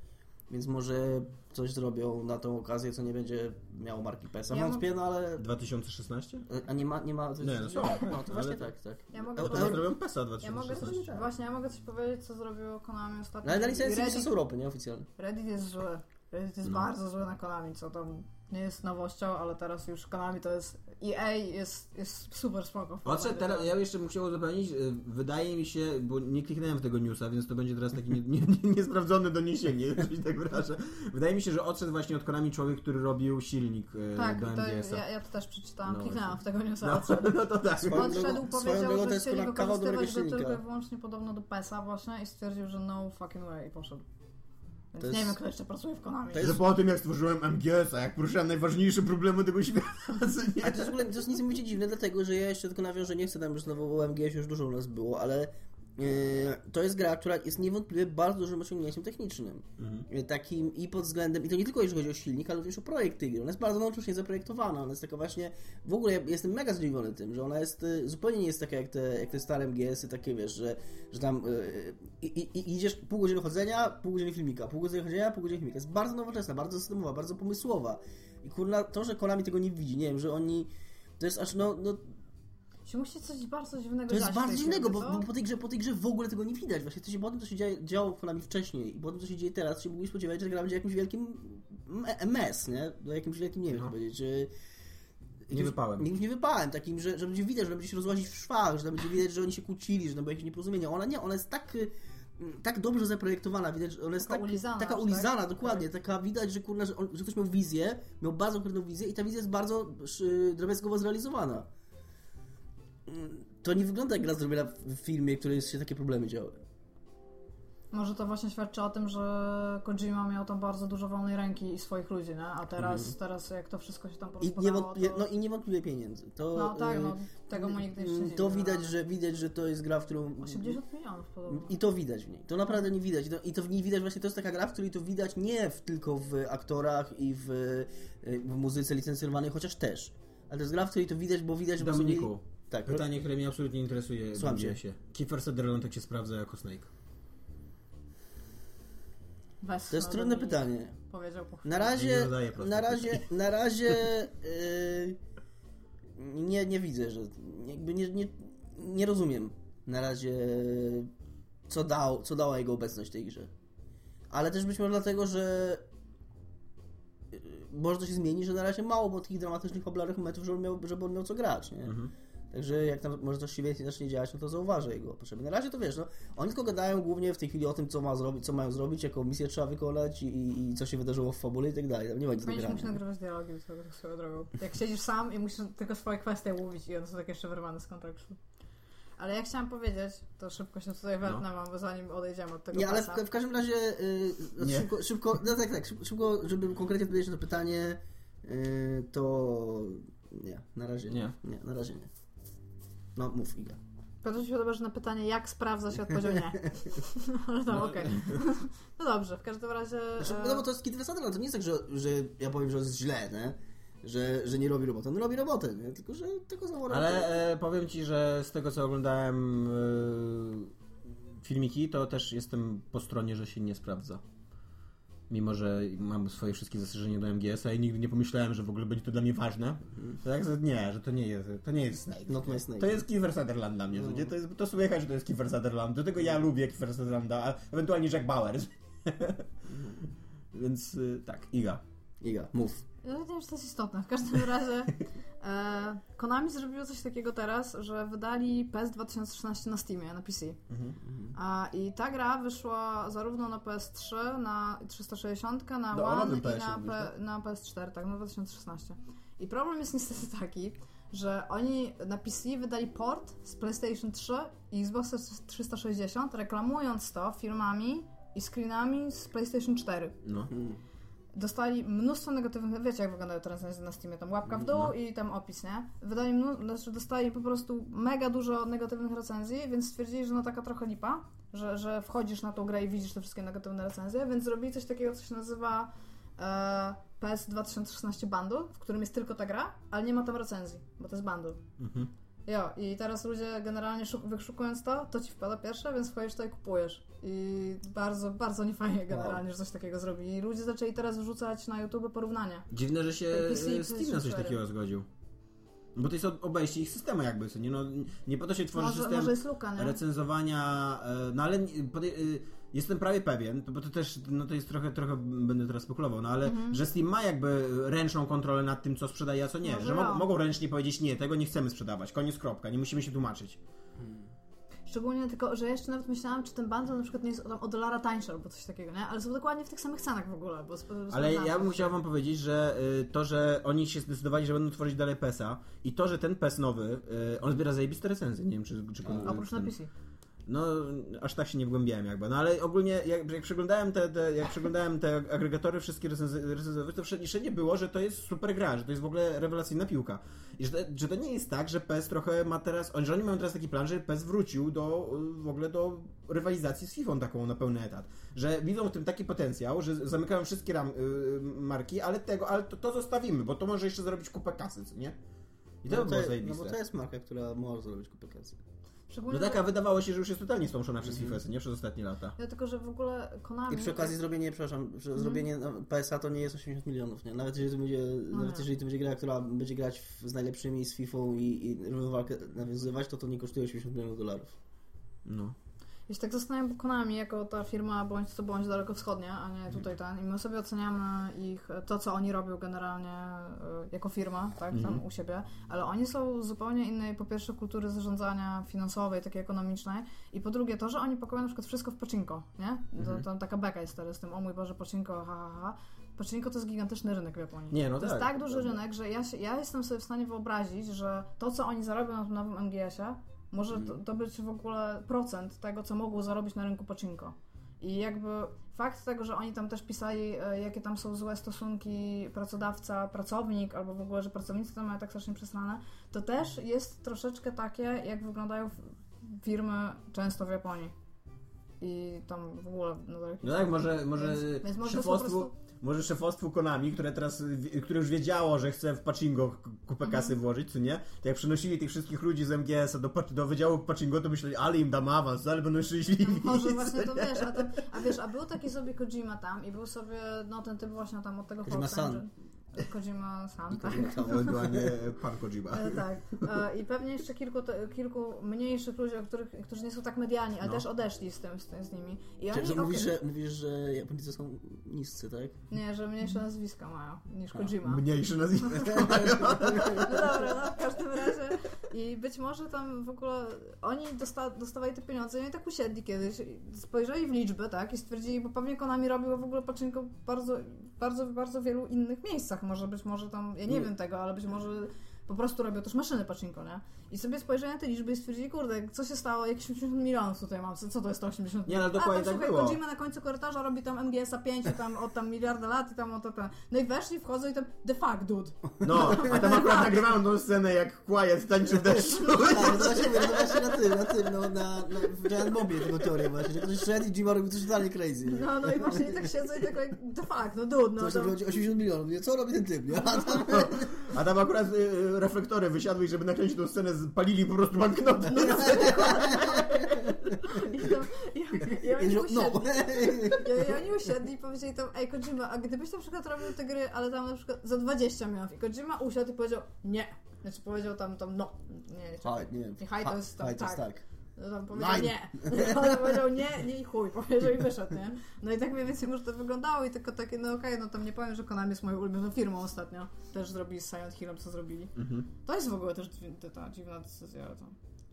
więc może coś zrobią na tą okazję, co nie będzie miało marki PESA. Ja Wątpię, no ale... 2016? A nie ma... Nie, ma Nie, no są. No to właśnie tak, tak. Ja mogę E- e- zrobią PESA Ja mogę 2016. coś, właśnie, ja mogę coś powiedzieć, co zrobiło Konami ostatnio. Ale na licencji Reddit, Mistrzostw Europy, nie oficjalnie. Reddit jest zły. Reddit jest No. bardzo zły na Konami, co tam nie jest nowością, ale teraz już Konami to jest... EA jest, jest super spoko. Konami. teraz, ja jeszcze bym chciał uzupełnić, y, wydaje mi się, bo nie kliknąłem w tego newsa, więc to będzie teraz takie nie, nie, nie, niesprawdzone doniesienie, jeżeli tak wyrażę. Wydaje mi się, że odszedł właśnie od Konami człowiek, który robił silnik y, Tak, do MGS-a. ja, ja to też przeczytałam, No kliknęłam w tego newsa. No, odszedł. no to tak. Swoją Odszedł, drogą- powiedział, drogą że chcieli dobrego wykorzystywać go silnika. tylko i wyłącznie podobno do PESa właśnie i stwierdził, że no fucking way i poszedł. Więc jest- nie wiem, kto jeszcze pracuje w Konami. To jest- Że po tym jak stworzyłem MGS-a, jak poruszyłem najważniejsze problemy tego świata, nie? A to jest w ogóle to jest niesamowicie dziwne, dlatego że ja jeszcze tylko nawiążę, nie chcę tam już znowu o MGS już dużo u nas było, ale to jest gra, która jest niewątpliwie bardzo dużym osiągnięciem technicznym. Yy, Takim i pod względem, i to nie tylko jeżeli chodzi o silnik, ale również o projekt tej gry. Ona jest bardzo nowoczesnie zaprojektowana, ona jest taka właśnie, w ogóle ja jestem mega zdziwiony tym, że ona jest, yy, zupełnie nie jest taka jak te, jak te stare MGS-y, takie wiesz, że, że tam yy, i, i, i idziesz pół godziny chodzenia, pół godziny filmika, pół godziny chodzenia, pół godziny filmika. Jest bardzo nowoczesna, bardzo systemowa, bardzo pomysłowa. I kurna, to, że Konami tego nie widzi, nie wiem, że oni to jest aż, no, no Się musi coś bardzo dziwnego to jest bardzo dziwnego, bo, bo po, tej grze, po tej grze w ogóle tego nie widać. Właśnie to się po tym, co się działo w Konami wcześniej i po tym, co się dzieje teraz, się mógłbyś spodziewać, że gra będzie jakimś wielkim me- mes, nie? No, jakimś wielkim, nie wiem, No. powiedzieć, że... Nie wypałem. Nie, nie wypałem, takim, że, że będzie widać, że będzie się rozłazić w szwach, że będzie widać, że oni się kłócili, że tam były jakieś nieporozumienia. Ona nie, ona jest tak... y, Tak dobrze zaprojektowana, widać, że ona jest Taka tak, ulizana taka aż, ulizana, tak? dokładnie, taka widać, że kurna, że, on, że ktoś miał wizję, miał bardzo konkretną wizję i ta wizja jest bardzo y, drobiazgowo zrealizowana. Mm, To nie wygląda jak gra zrobiona w filmie, w której się takie problemy działy. Może to właśnie świadczy o tym, że Kojima miał tam bardzo dużo wolnej ręki i swoich ludzi, nie? A teraz, Mhm. teraz jak to wszystko się tam I porozpadało, niewątpliwie, to... no i niewątpliwie pieniędzy. To, No tak, y, no tego mu nigdy jeszcze nie To widziałem. widać, że widać, że to jest gra, w którą 80 milionów podobno. I to widać w niej. To naprawdę nie widać. I to w niej widać właśnie, to jest taka gra, w której to widać nie w, tylko w aktorach i w, y, w muzyce licencjonowanej, chociaż też. Ale to jest gra, w której to widać, bo widać... że po prostu Dominiku, mieli- Tak. pytanie, które mnie absolutnie interesuje. Słucham cię. się. Kiefer Sutherland jak się sprawdza jako Snake? Weź, To jest trudne pytanie. Powiedział po Na razie, na razie, na razie yy, nie, nie widzę, że jakby nie, nie, nie rozumiem na razie co, dał, co dała jego obecność w tej grze. Ale też być może dlatego, że yy, może to się zmieni, że na razie mało było takich dramatycznych, oblarych momentów, żeby on miał, żeby on miał co grać, nie? Mhm. Także jak tam może coś się więcej zacznie działać, no to zauważę jego potrzeby. Na razie to wiesz, no, oni tylko gadają głównie w tej chwili o tym, co, ma zrobić, co mają zrobić, jaką misję trzeba wykonać i, i, co się wydarzyło w fabule i tak dalej. Tam nie ma nic do Będziesz musiał grania. nagrywać dialogi tego tak swoją drogą. Jak siedzisz sam i musisz tylko swoje kwestie mówić i one są tak jeszcze wyrwane z kontekstu. Ale ja chciałam powiedzieć, to szybko się tutaj wetnę wam, zanim odejdziemy od tego Nie, ale w, w każdym razie yy, Nie. szybko, szybko, no tak, tak, szybko, żeby konkretnie odpowiedzieć na to pytanie, yy, to nie, na razie Nie. nie, na razie nie. No, mów Iga. Bardzo mi się podoba, że na pytanie jak sprawdza się odpowiedział nie. ale tam No. okej. No dobrze, w każdym razie... Znaczy, e, no bo to jest Kid Sutherland, to nie jest tak, że, że ja powiem, że jest źle, nie? Że, że nie robi roboty. On robi robotę, nie? tylko że tego zaworu. Ale e, powiem ci, że z tego co oglądałem e, filmiki, to też jestem po stronie, że się nie sprawdza. Mimo, że mam swoje wszystkie zastrzeżenia do MGS-a i nigdy nie pomyślałem, że w ogóle będzie to dla mnie ważne. To tak, że nie, że to nie jest, to nie jest Snake. Not my snake. To jest Kiefer Sutherland dla mnie, No. nie? To, jest, to słychać, że to jest Kiefer Sutherland. Do tego ja lubię Kiefer Sutherlanda, a ewentualnie Jack Bauer. Więc y, tak, Iga. Iga, mów. Ja nie wiem, czy to jest istotne. W każdym razie Konami zrobiło coś takiego teraz, że wydali PES 2013 na Steamie, na PC. A, I ta gra wyszła zarówno na PS3, na 360, na No, One i PS-ie na, P, tak? na PS4, tak, na 2016. I problem jest niestety taki, że oni na PC wydali port z PlayStation 3 i Xbox 360, reklamując to filmami i screenami z PlayStation 4 No. Dostali mnóstwo negatywnych, wiecie jak wyglądają recenzje na Steamie, tam łapka w dół No. i tam opis, nie? Wydali mnó- znaczy dostali po prostu mega dużo negatywnych recenzji, więc stwierdzili, że no taka trochę lipa, że, że wchodzisz na tą grę i widzisz te wszystkie negatywne recenzje, więc zrobili coś takiego, co się nazywa e, PS 2016 Bundle, w którym jest tylko ta gra, ale nie ma tam recenzji, bo to jest bundle. Mhm. Jo, i teraz ludzie generalnie szuk- wyszukując to, to ci wpada pierwsze, więc wchodzisz to i kupujesz. I bardzo, bardzo niefajnie generalnie, że coś takiego zrobili. I ludzie zaczęli teraz wrzucać na YouTube porównania. Dziwne, że się PC e, Steam na coś PS4. takiego zgodził. Bo to jest ob- obejście ich systemu jakby, co nie? No, nie po to się tworzy Może, system może luka, recenzowania, e, no ale e, jestem prawie pewien, bo to też, no to jest trochę, trochę będę teraz spekulował, no ale, Mhm. że Steam ma jakby ręczną kontrolę nad tym, co sprzedaje, a co nie. Może że ja. mogą, mogą ręcznie powiedzieć, nie, tego nie chcemy sprzedawać, koniec, kropka, nie musimy się tłumaczyć. Szczególnie tylko, że jeszcze nawet myślałam, czy ten bundle na przykład nie jest o, o dolara tańszy albo coś takiego, nie? Ale są dokładnie w tych samych cenach w ogóle. Bo, bo Ale ja bym chciał wam powiedzieć, że y, to, że oni się zdecydowali, że będą tworzyć dalej PESa i to, że ten PES nowy, y, on zbiera zajebiste recenzje, nie wiem czy... czy Oprócz na ten- PC. No, aż tak się nie wgłębiałem jakby, no ale ogólnie jak, jak przeglądałem te, te, jak przeglądałem te agregatory wszystkie recenzowe, to wszędzie, wszędzie było, że to jest super gra, że to jest w ogóle rewelacyjna piłka. I że to, że to nie jest tak, że PES trochę ma teraz, że oni mają teraz taki plan, że PES wrócił do, w ogóle do rywalizacji z FIFA taką na pełny etat. Że widzą w tym taki potencjał, że zamykają wszystkie ram, y, marki, ale tego, ale to, to zostawimy, bo to może jeszcze zrobić kupę kasy, co nie? I to no, by to, było no zajebiste. bo to jest marka, która może zrobić kupę kasy. Szczególnie, No że- taka wydawało się, że już jest totalnie stąszona przez Mhm. FIFA, nie? Przez ostatnie lata. Ja tylko, że w ogóle Konami... I przy okazji zrobienie, przepraszam, że Mhm. zrobienie no, PSA to nie jest 80 milionów, nie? Nawet jeżeli to będzie, No nawet nie. jeżeli to będzie gra, która będzie grać w, z najlepszymi, z FIFA i, i walkę nawiązywać, to to nie kosztuje 80 milionów dolarów. No. Ja się tak zastanawiam, bo Konami jako ta firma bądź co bądź dalekowschodnia, a nie tutaj ten. I my sobie oceniamy ich, to co oni robią generalnie y, jako firma, tak, tam Mhm. u siebie, ale oni są zupełnie innej, po pierwsze, kultury zarządzania finansowej, takiej ekonomicznej i po drugie to, że oni pakują na przykład wszystko w pocinko, nie? Mhm. To, taka beka jest teraz z tym, o mój Boże, pocinko, ha, ha, ha. Pocinko to jest gigantyczny rynek w Japonii. Nie, no to tak. jest tak duży Dobra. rynek, że ja, się, ja jestem sobie w stanie wyobrazić, że to, co oni zarobią na tym nowym MGS-ie, może to, to być w ogóle procent tego, co mogą zarobić na rynku pocinko. I jakby fakt tego, że oni tam też pisali, e, jakie tam są złe stosunki pracodawca-pracownik, albo w ogóle, że pracownicy tam mają tak strasznie przesrane, to też jest troszeczkę takie, jak wyglądają firmy często w Japonii. I tam w ogóle... No, No tak, może, może, Więc- więc może może szefostwu Konami, które teraz, które już wiedziało, że chce w pachingo kupę Mhm. kasy włożyć, co nie? To jak przenosili tych wszystkich ludzi z MGS-a do, do wydziału pachingo, to myśleli, ale im dam awans, ale będą szczęśliwi. Może właśnie to wiesz, a, tam, a wiesz, a był taki sobie Kojima tam i był sobie, no ten typ właśnie tam od tego Fox Engine. Kojima-san, tak. Ewentualnie pan Kojima. E, tak. E, I pewnie jeszcze kilku, kilku mniejszych ludzi, których, którzy nie są tak medialni, ale No. też odeszli z tym, z, tym, z nimi. I Czyli oni, mówisz, że, mówisz, że Japończycy są niscy, tak? Nie, że mniejsze nazwiska mają niż Kojima. Mniejsze nazwisko. No dobra, no w każdym razie. I być może tam w ogóle oni dosta, dostawali te pieniądze i oni tak usiedli kiedyś, i spojrzeli w liczbę, tak, i stwierdzili, bo pewnie Konami robiło w ogóle pachinko w bardzo, bardzo, bardzo wielu innych miejscach. Może być może tam, ja nie Nie. wiem tego, ale być może po prostu robią też maszyny pachinko, nie? I sobie spojrzeli na te liczby i stwierdzili, kurde, co się stało, jakieś 80 milionów tutaj mam, co, co to jest to 80 Nie, no milionów? dokładnie A, tam, tak słuchaj. Kojima na końcu korytarza robi tam MGS-a 5 i tam od tam miliarda lat i tam o to ten. No i weszli, wchodzą i tam, the fuck, dude. No, a tam akurat nagrywałem tą scenę, jak Quiet tańczy w deszczu. Tak, no właśnie to właśnie na tym, na tym, no, na, na, w Giant Bobie tego teorię właśnie, że ktoś szedł i Jima robił coś totalnie crazy. nie? No, no i właśnie i tak siedzą i tak, like, the fuck, no dude, no. Coś tam- tam wychodzi 80 milionów, nie? co robi ten typ, nie? A tam, A tam akurat y, reflektory wysiadły i żeby nakręcić tą scenę, palili po prostu banknoty. No, I, tam, i, i, oni no, usiedli, i, i oni usiedli i powiedzieli tam, ej Kojima, a gdybyś na przykład robił te gry, ale tam na przykład za 20 milionów i Kojima usiadł i powiedział nie. Znaczy powiedział tam, tam no. Nie, Haj, nie. I haj to jest tam, haj to jest tak. tak. No tam powiedział Nine. nie. On powiedział nie, nie i chuj, powiedział i wyszedł, nie? No i tak mniej więcej może to wyglądało i tylko takie, no okej, no tam nie powiem, że Konami jest moją ulubioną firmą ostatnio. Też zrobili z Silent Hillem, co zrobili. Mhm. To jest w ogóle też ta, dziwna decyzja. To.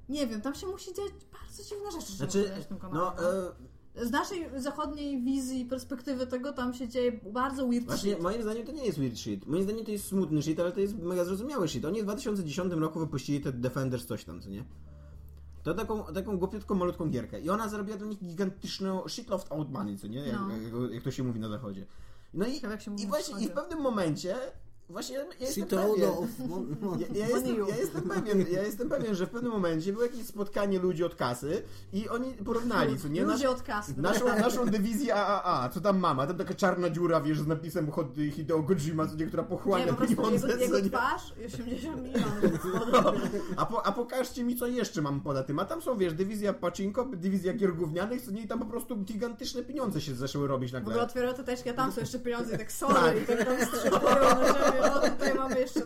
Nie wiem, tam się musi dziać bardzo dziwne rzeczy, żeby Znaczy, w tym Konami. no, no. Z naszej zachodniej wizji perspektywy tego tam się dzieje bardzo weird Właśnie shit. moim zdaniem to nie jest weird shit. Moim zdaniem to jest smutny shit, ale to jest mega zrozumiały shit. Oni w 2010 roku wypuścili te Defenders coś tam, co nie? To taką, taką głupiutką, malutką gierkę. I ona zarobiła dla nich gigantyczną shitload out money, co nie? Jak, No. jak, jak to się mówi na zachodzie. No i, i właśnie i w pewnym momencie właśnie ja jestem Shitload pewien... Ja, ja, jestem, ja, jestem pewien, ja jestem pewien, że w pewnym momencie było jakieś spotkanie ludzi od kasy i oni porównali, co nie? Ludzie od kasy. Naszą, naszą dywizję AAA, co tam mama? Tam taka czarna dziura, wiesz, z napisem Hideo Kojima, co nie, która Nie, pochłania po prostu pieniądze, jego, co jego nie? twarz i 80 milionów. A, po, a pokażcie mi, co jeszcze mam poza tym. A tam są, wiesz, dywizja Pacinko, dywizja gier gównianych, co nie, i tam po prostu gigantyczne pieniądze się zaczęły robić W ogóle nagle. otwierają te teczki, a tam są jeszcze pieniądze i tak sorry, Tak. i tak tam na ziemię, o tutaj mamy jeszcze?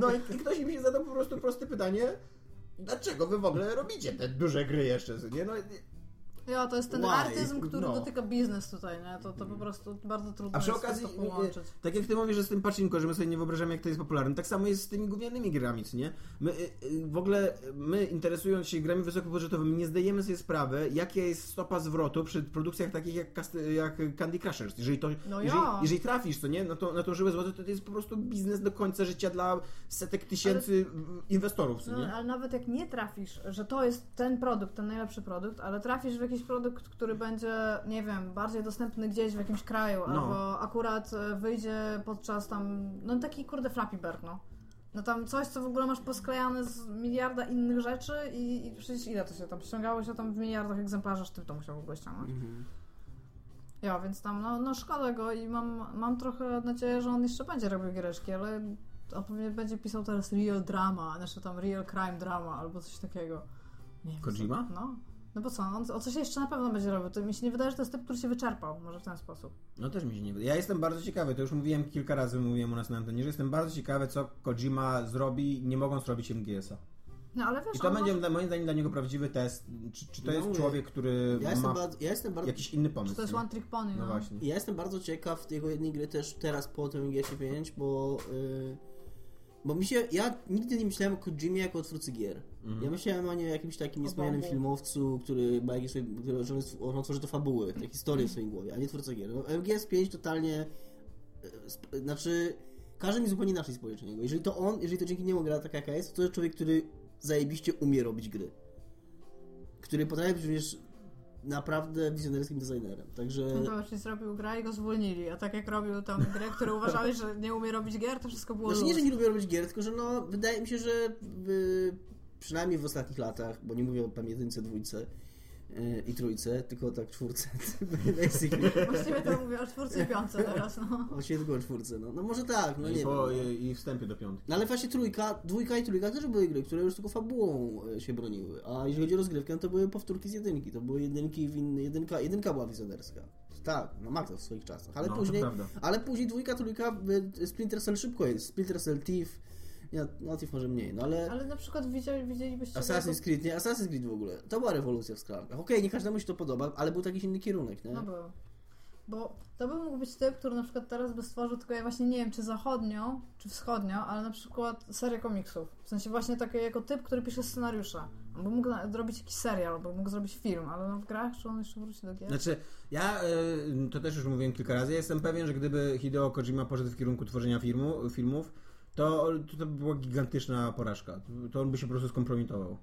No i, i ktoś mi się zadał po prostu proste pytanie, dlaczego wy w ogóle robicie te duże gry jeszcze, nie? No, Jo, to jest ten Why? artyzm, który No. dotyka biznes tutaj, nie? To, to po prostu bardzo trudno A przy jest okazji, to połączyć. tak jak ty mówisz, że z tym pacinko, że my sobie nie wyobrażamy, jak to jest popularne, tak samo jest z tymi gównianymi grami, nie? My y, y, w ogóle, my interesując się grami wysokobudżetowymi, nie zdajemy sobie sprawy, jaka jest stopa zwrotu przy produkcjach takich jak, jak Candy Crushers. Jeżeli, to, No jeżeli, ja. jeżeli trafisz, co nie, na, to, na tą żyłę złoto, to to jest po prostu biznes do końca życia dla setek tysięcy inwestorów, co No, nie? ale nawet jak nie trafisz, że to jest ten produkt, ten najlepszy produkt, ale trafisz w jakiś produkt, który będzie, nie wiem, bardziej dostępny gdzieś w jakimś kraju, No. albo akurat e, wyjdzie podczas tam, no taki kurde Flappy Bird, no. No tam coś, co w ogóle masz posklejane z miliarda innych rzeczy i, i przecież ile to się tam ściągało się tam w miliardach egzemplarzy, ty to musiał w ogóle ściągnąć. Mhm. Ja, więc tam, no, no szkoda go i mam, mam trochę nadzieję, że on jeszcze będzie robił giereczki, ale on pewnie będzie pisał teraz real drama, znaczy tam real crime drama albo coś takiego. Nie wiem, Kojima? co- No. No bo co, on o coś jeszcze na pewno będzie robił. To mi się nie wydaje, że to jest typ, który się wyczerpał, może w ten sposób. No też mi się nie wydaje. Ja jestem bardzo ciekawy, to już mówiłem kilka razy, mówiłem u nas na antenie, że jestem bardzo ciekawy, co Kojima zrobi, nie mogą zrobić MGS-a. No ale wiesz, I to będzie dla- moim zdaniem dla niego prawdziwy test, czy, czy to No jest mówię, człowiek, który Ja ma bardzo, ja jestem bardzo, jakiś inny pomysł. czy to jest nie? one trick pony, No no. właśnie. ja jestem bardzo ciekaw jego jednej gry też teraz po tym GT5, bo yy, bo mi się, ja nigdy nie myślałem o Kojimie jako o twórcy gier. Mhm. Ja myślałem o nim jakimś takim Bogu. filmowcu, który ma jakieś swoje, który, że on tworzy to fabuły, te historie w swoim głowie, a nie twórca gier. No, MGS5 totalnie, sp- znaczy, każdy mi zupełnie inaczej spojrzy na niego. Jeżeli to on, jeżeli to dzięki niemu gra taka jaka jest, to jest człowiek, który zajebiście umie robić gry. Który potrafi również naprawdę wizjonerskim designerem. Także No to właśnie zrobił grę i go zwolnili, a tak jak robił tą grę, którą uważałeś, że nie umie robić gier, to wszystko było Znaczy nie, luz. że nie lubię robić gier, tylko że no, wydaje mi się, że y, przynajmniej w ostatnich latach, bo nie mówię o tam jedynce, dwójce y, i trójce, tylko tak czwórce. Właściwie to mówię o czwórce i piątce teraz, no. Właściwie tylko o czwórce, no. no może tak, no nie I, wiem. po, No. i, wstępie do piątki. No ale właśnie trójka, dwójka i trójka też były gry, które już tylko fabułą e, się broniły. A jeżeli chodzi o rozgrywkę, no to były powtórki z jedynki. To były jedynki, win, jedynka, jedynka była wizjonerska. Tak, no ma to w swoich czasach. Ale No, później, ale później dwójka, trójka, y, Splinter Cell szybko jest. Splinter Cell Thief, Thief może mniej, no ale... Ale na przykład widzieli, widzielibyście... Assassin's Creed, nie, Assassin's Creed w ogóle. To była rewolucja w skrankach. Okej, nie każdemu się to podoba, ale był jakiś inny kierunek, nie? No był. Bo to by mógł być typ, który na przykład teraz by stworzył, tylko ja właśnie nie wiem, czy zachodnią, czy wschodnią, ale na przykład serię komiksów. W sensie właśnie takie jako typ, który pisze scenariusze. On by mógł zrobić jakiś serial, albo mógł zrobić film, ale no w grach, czy on jeszcze wróci do gier? Znaczy, ja y, to też już mówiłem kilka razy, ja jestem pewien, że gdyby Hideo Kojima poszedł w kierunku tworzenia filmu, filmów, to, to by była gigantyczna porażka. To on by się po prostu skompromitował.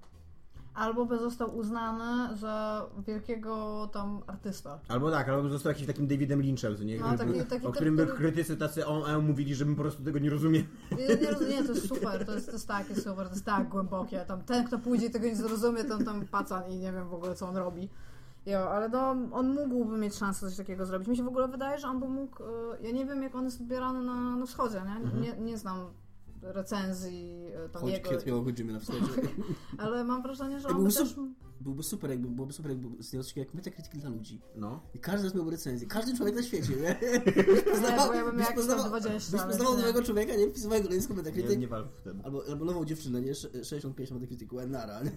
Albo by został uznany za wielkiego tam artysta. Albo tak, albo by został jakimś takim Davidem Lynchem, co nie? No, taki- taki o którym by krytycy tacy on, on mówili, że my po prostu tego nie rozumiem. Nie, nie, rozumiem, to jest super, to jest, to jest takie super, to jest tak głębokie. Tam ten, kto pójdzie i tego nie zrozumie, to on tam pacan i nie wiem w ogóle, co on robi. Jo, ale no, on mógłby mieć szansę coś takiego zrobić. Mi się w ogóle wydaje, że on by mógł. y, Ja nie wiem, jak on jest odbierany na, na wschodzie, nie? nie? Nie znam recenzji y, tam Chodź jego, kwiat miał na wschodzie. ale mam wrażenie, że on by też... byłby super, jakby, byłoby super, jakby istniał coś jak Metacritic dla ludzi. No. I każdy z nas miałby recenzję. Każdy człowiek na świecie, nie? Nie, bo ja bym byś jak poznawał, 120, byś poznawał nie. nowego człowieka, nie? Wpisywaj go na nisko Nie, Metacritic. nie walcz wtedy. Albo, albo nową dziewczynę, nie? Sze- 65 Metacriticu, nara. nie?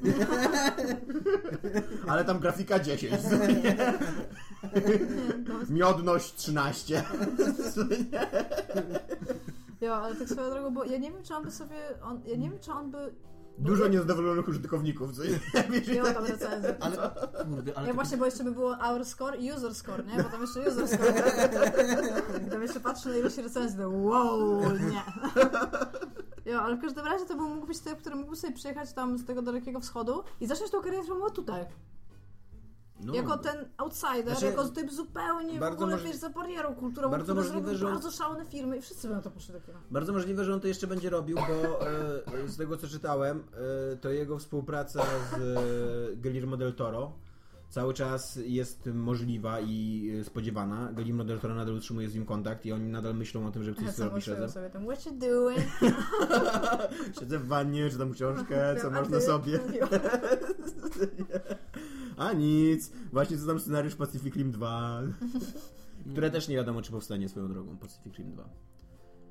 Ale tam grafika 10. Miodność 13. Jo, ale tak swoją drogą, bo ja nie wiem, czy on by sobie... On, ja nie wiem, czy on by... Dużo niezadowolonych użytkowników, co nie? Wiesz, Miał tam recenzję. Ale, kurde, ale Ja tak- właśnie, bo jeszcze by było our score i user score, nie? Bo tam jeszcze user score. Gdybym jeszcze patrzył na ilość recenzji, to wow, nie. Jo, ale w każdym razie to był, mógł być typ, który mógł sobie przyjechać tam z tego dalekiego wschodu i zacząć tą karierę filmową tutaj. No. jako ten outsider, Znaczy, jako typ zupełnie w bardzo ogóle, możli- wiesz, za barierą kulturową, bardzo możliwe, że on- bardzo szalone filmy i wszyscy na to poszli do kina. Bardzo możliwe, że on to jeszcze będzie robił, bo e, z tego co czytałem, e, to jego współpraca z e, Guillermo del Toro cały czas jest możliwa i spodziewana. Guillermo del Toro nadal utrzymuje z nim kontakt i oni nadal myślą o tym, żeby coś Ja zrobić razem. sobie tam, what you doing? Siedzę w wannie, czytam książkę, co masz na sobie. A nic, właśnie czytam scenariusz Pacific Rim 2, które też nie wiadomo, czy powstanie swoją drogą, Pacific Rim 2.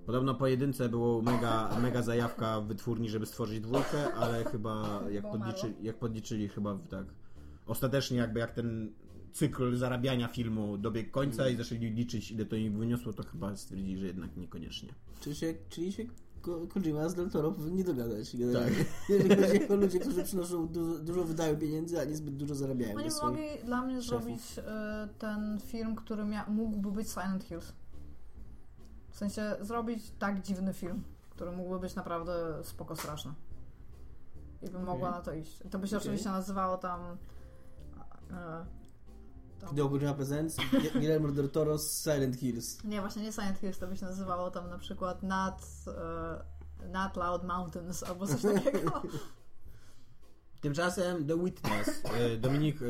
Podobno po jedynce było mega, mega zajawka w wytwórni, żeby stworzyć dwójkę, ale chyba jak Bo podliczyli, jak podliczyli chyba tak, ostatecznie jakby jak ten cykl zarabiania filmu dobiegł końca i zaczęli liczyć ile to im wyniosło, to chyba stwierdzili, że jednak niekoniecznie. Czyli się, czyli się Ko- Kojima z Del Toro powinni dogadać. Tak. generalnie. Jeżeli chodzi o ludzi, którzy przynoszą dużo, dużo wydają pieniędzy, a niezbyt dużo zarabiają. Oni mogli dla mnie szefów. zrobić e, ten film, który mógłby być Silent Hills. W sensie zrobić tak dziwny film, który mógłby być naprawdę spoko straszny. I bym mogła Okej. na to iść. To by się Okej. oczywiście nazywało tam... E, tam Hideo Kojima Presents, Guillermo del Toro z Silent Hills. nie, właśnie nie Silent Hills, to by się nazywało tam na przykład Not, e, not Loud Mountains albo coś takiego. Tymczasem The Witness. E, Dominik e,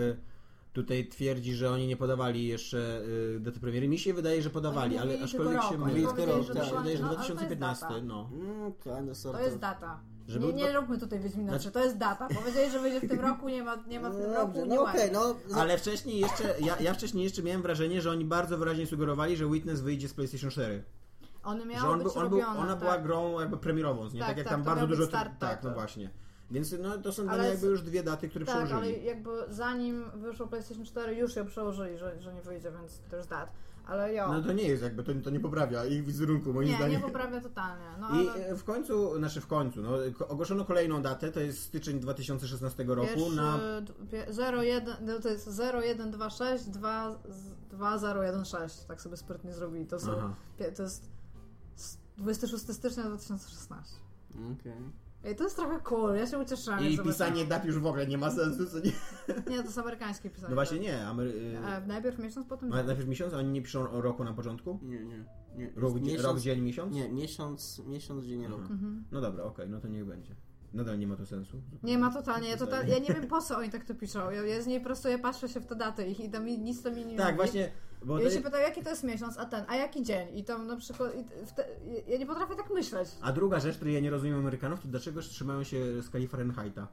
tutaj twierdzi, że oni nie podawali jeszcze e, daty premiery. Mi się wydaje, że podawali, ale aczkolwiek się mówi. Oni Tak, że się to wydaje, że no, ale to jest 2015. data. No. Mm, kinda, sort To jest of. data. Że nie, nie róbmy tutaj Wiedźmina Znaczy- 3, to jest data. Powiedzieli, że wyjdzie w tym roku, nie ma, nie ma w tym No roku, no okej, no. za- Ale wcześniej jeszcze, ja, ja wcześniej jeszcze miałem wrażenie, że oni bardzo wyraźnie sugerowali, że Witness wyjdzie z PlayStation 4. On miał że on, był, on był, robione, ona tak. była grą jakby premierową, nie? Tak, Tak, jak tak, tam to bardzo dużo... start tak, no właśnie. Więc no, to są dla Ale mnie jakby już dwie daty, które Tak, ale przełożyli. jakby zanim wyszło PlayStation 4, już ją przełożyli, że, że nie wyjdzie, więc there's that. Ale jo. No to nie jest jakby, to, to nie poprawia ich wizerunku moim nie, zdaniem. nie poprawia totalnie. No, I ale e, w końcu, znaczy w końcu, no, ogłoszono kolejną datę, to jest styczeń 2016 roku pierwszy, na... d- pie- 01, no to jest 0126 2, 2016, tak sobie sprytnie zrobili. To, są, Aha. to jest s- 26 stycznia 2016. Okej. Ej, to jest trochę cool, ja się ucieszyłam. I pisanie dat już w ogóle nie ma sensu, co nie? Nie, to jest amerykańskie pisanie. No właśnie nie, Amery... E, najpierw miesiąc, potem dzień. najpierw miesiąc, a oni nie piszą o roku na początku? Nie, nie. nie. Rok, miesiąc, rok dzień, miesiąc? Nie, miesiąc, miesiąc, dzień, rok. Mhm. No dobra, okej, no to niech będzie. Nadal nie ma to sensu. Nie ma totalnie, ja, total, ja nie wiem po co oni tak to piszą. Ja, ja z niej po prostu ja patrzę się w te daty ich i tam mi, nic to mi nie Tak, mówi. właśnie, bo Ja się pytam, jaki to jest miesiąc, a ten, a jaki dzień? I tam na przykład, te, ja nie potrafię tak myśleć. A druga rzecz, której ja nie rozumiem Amerykanów, to dlaczego trzymają się skali Fahrenheita,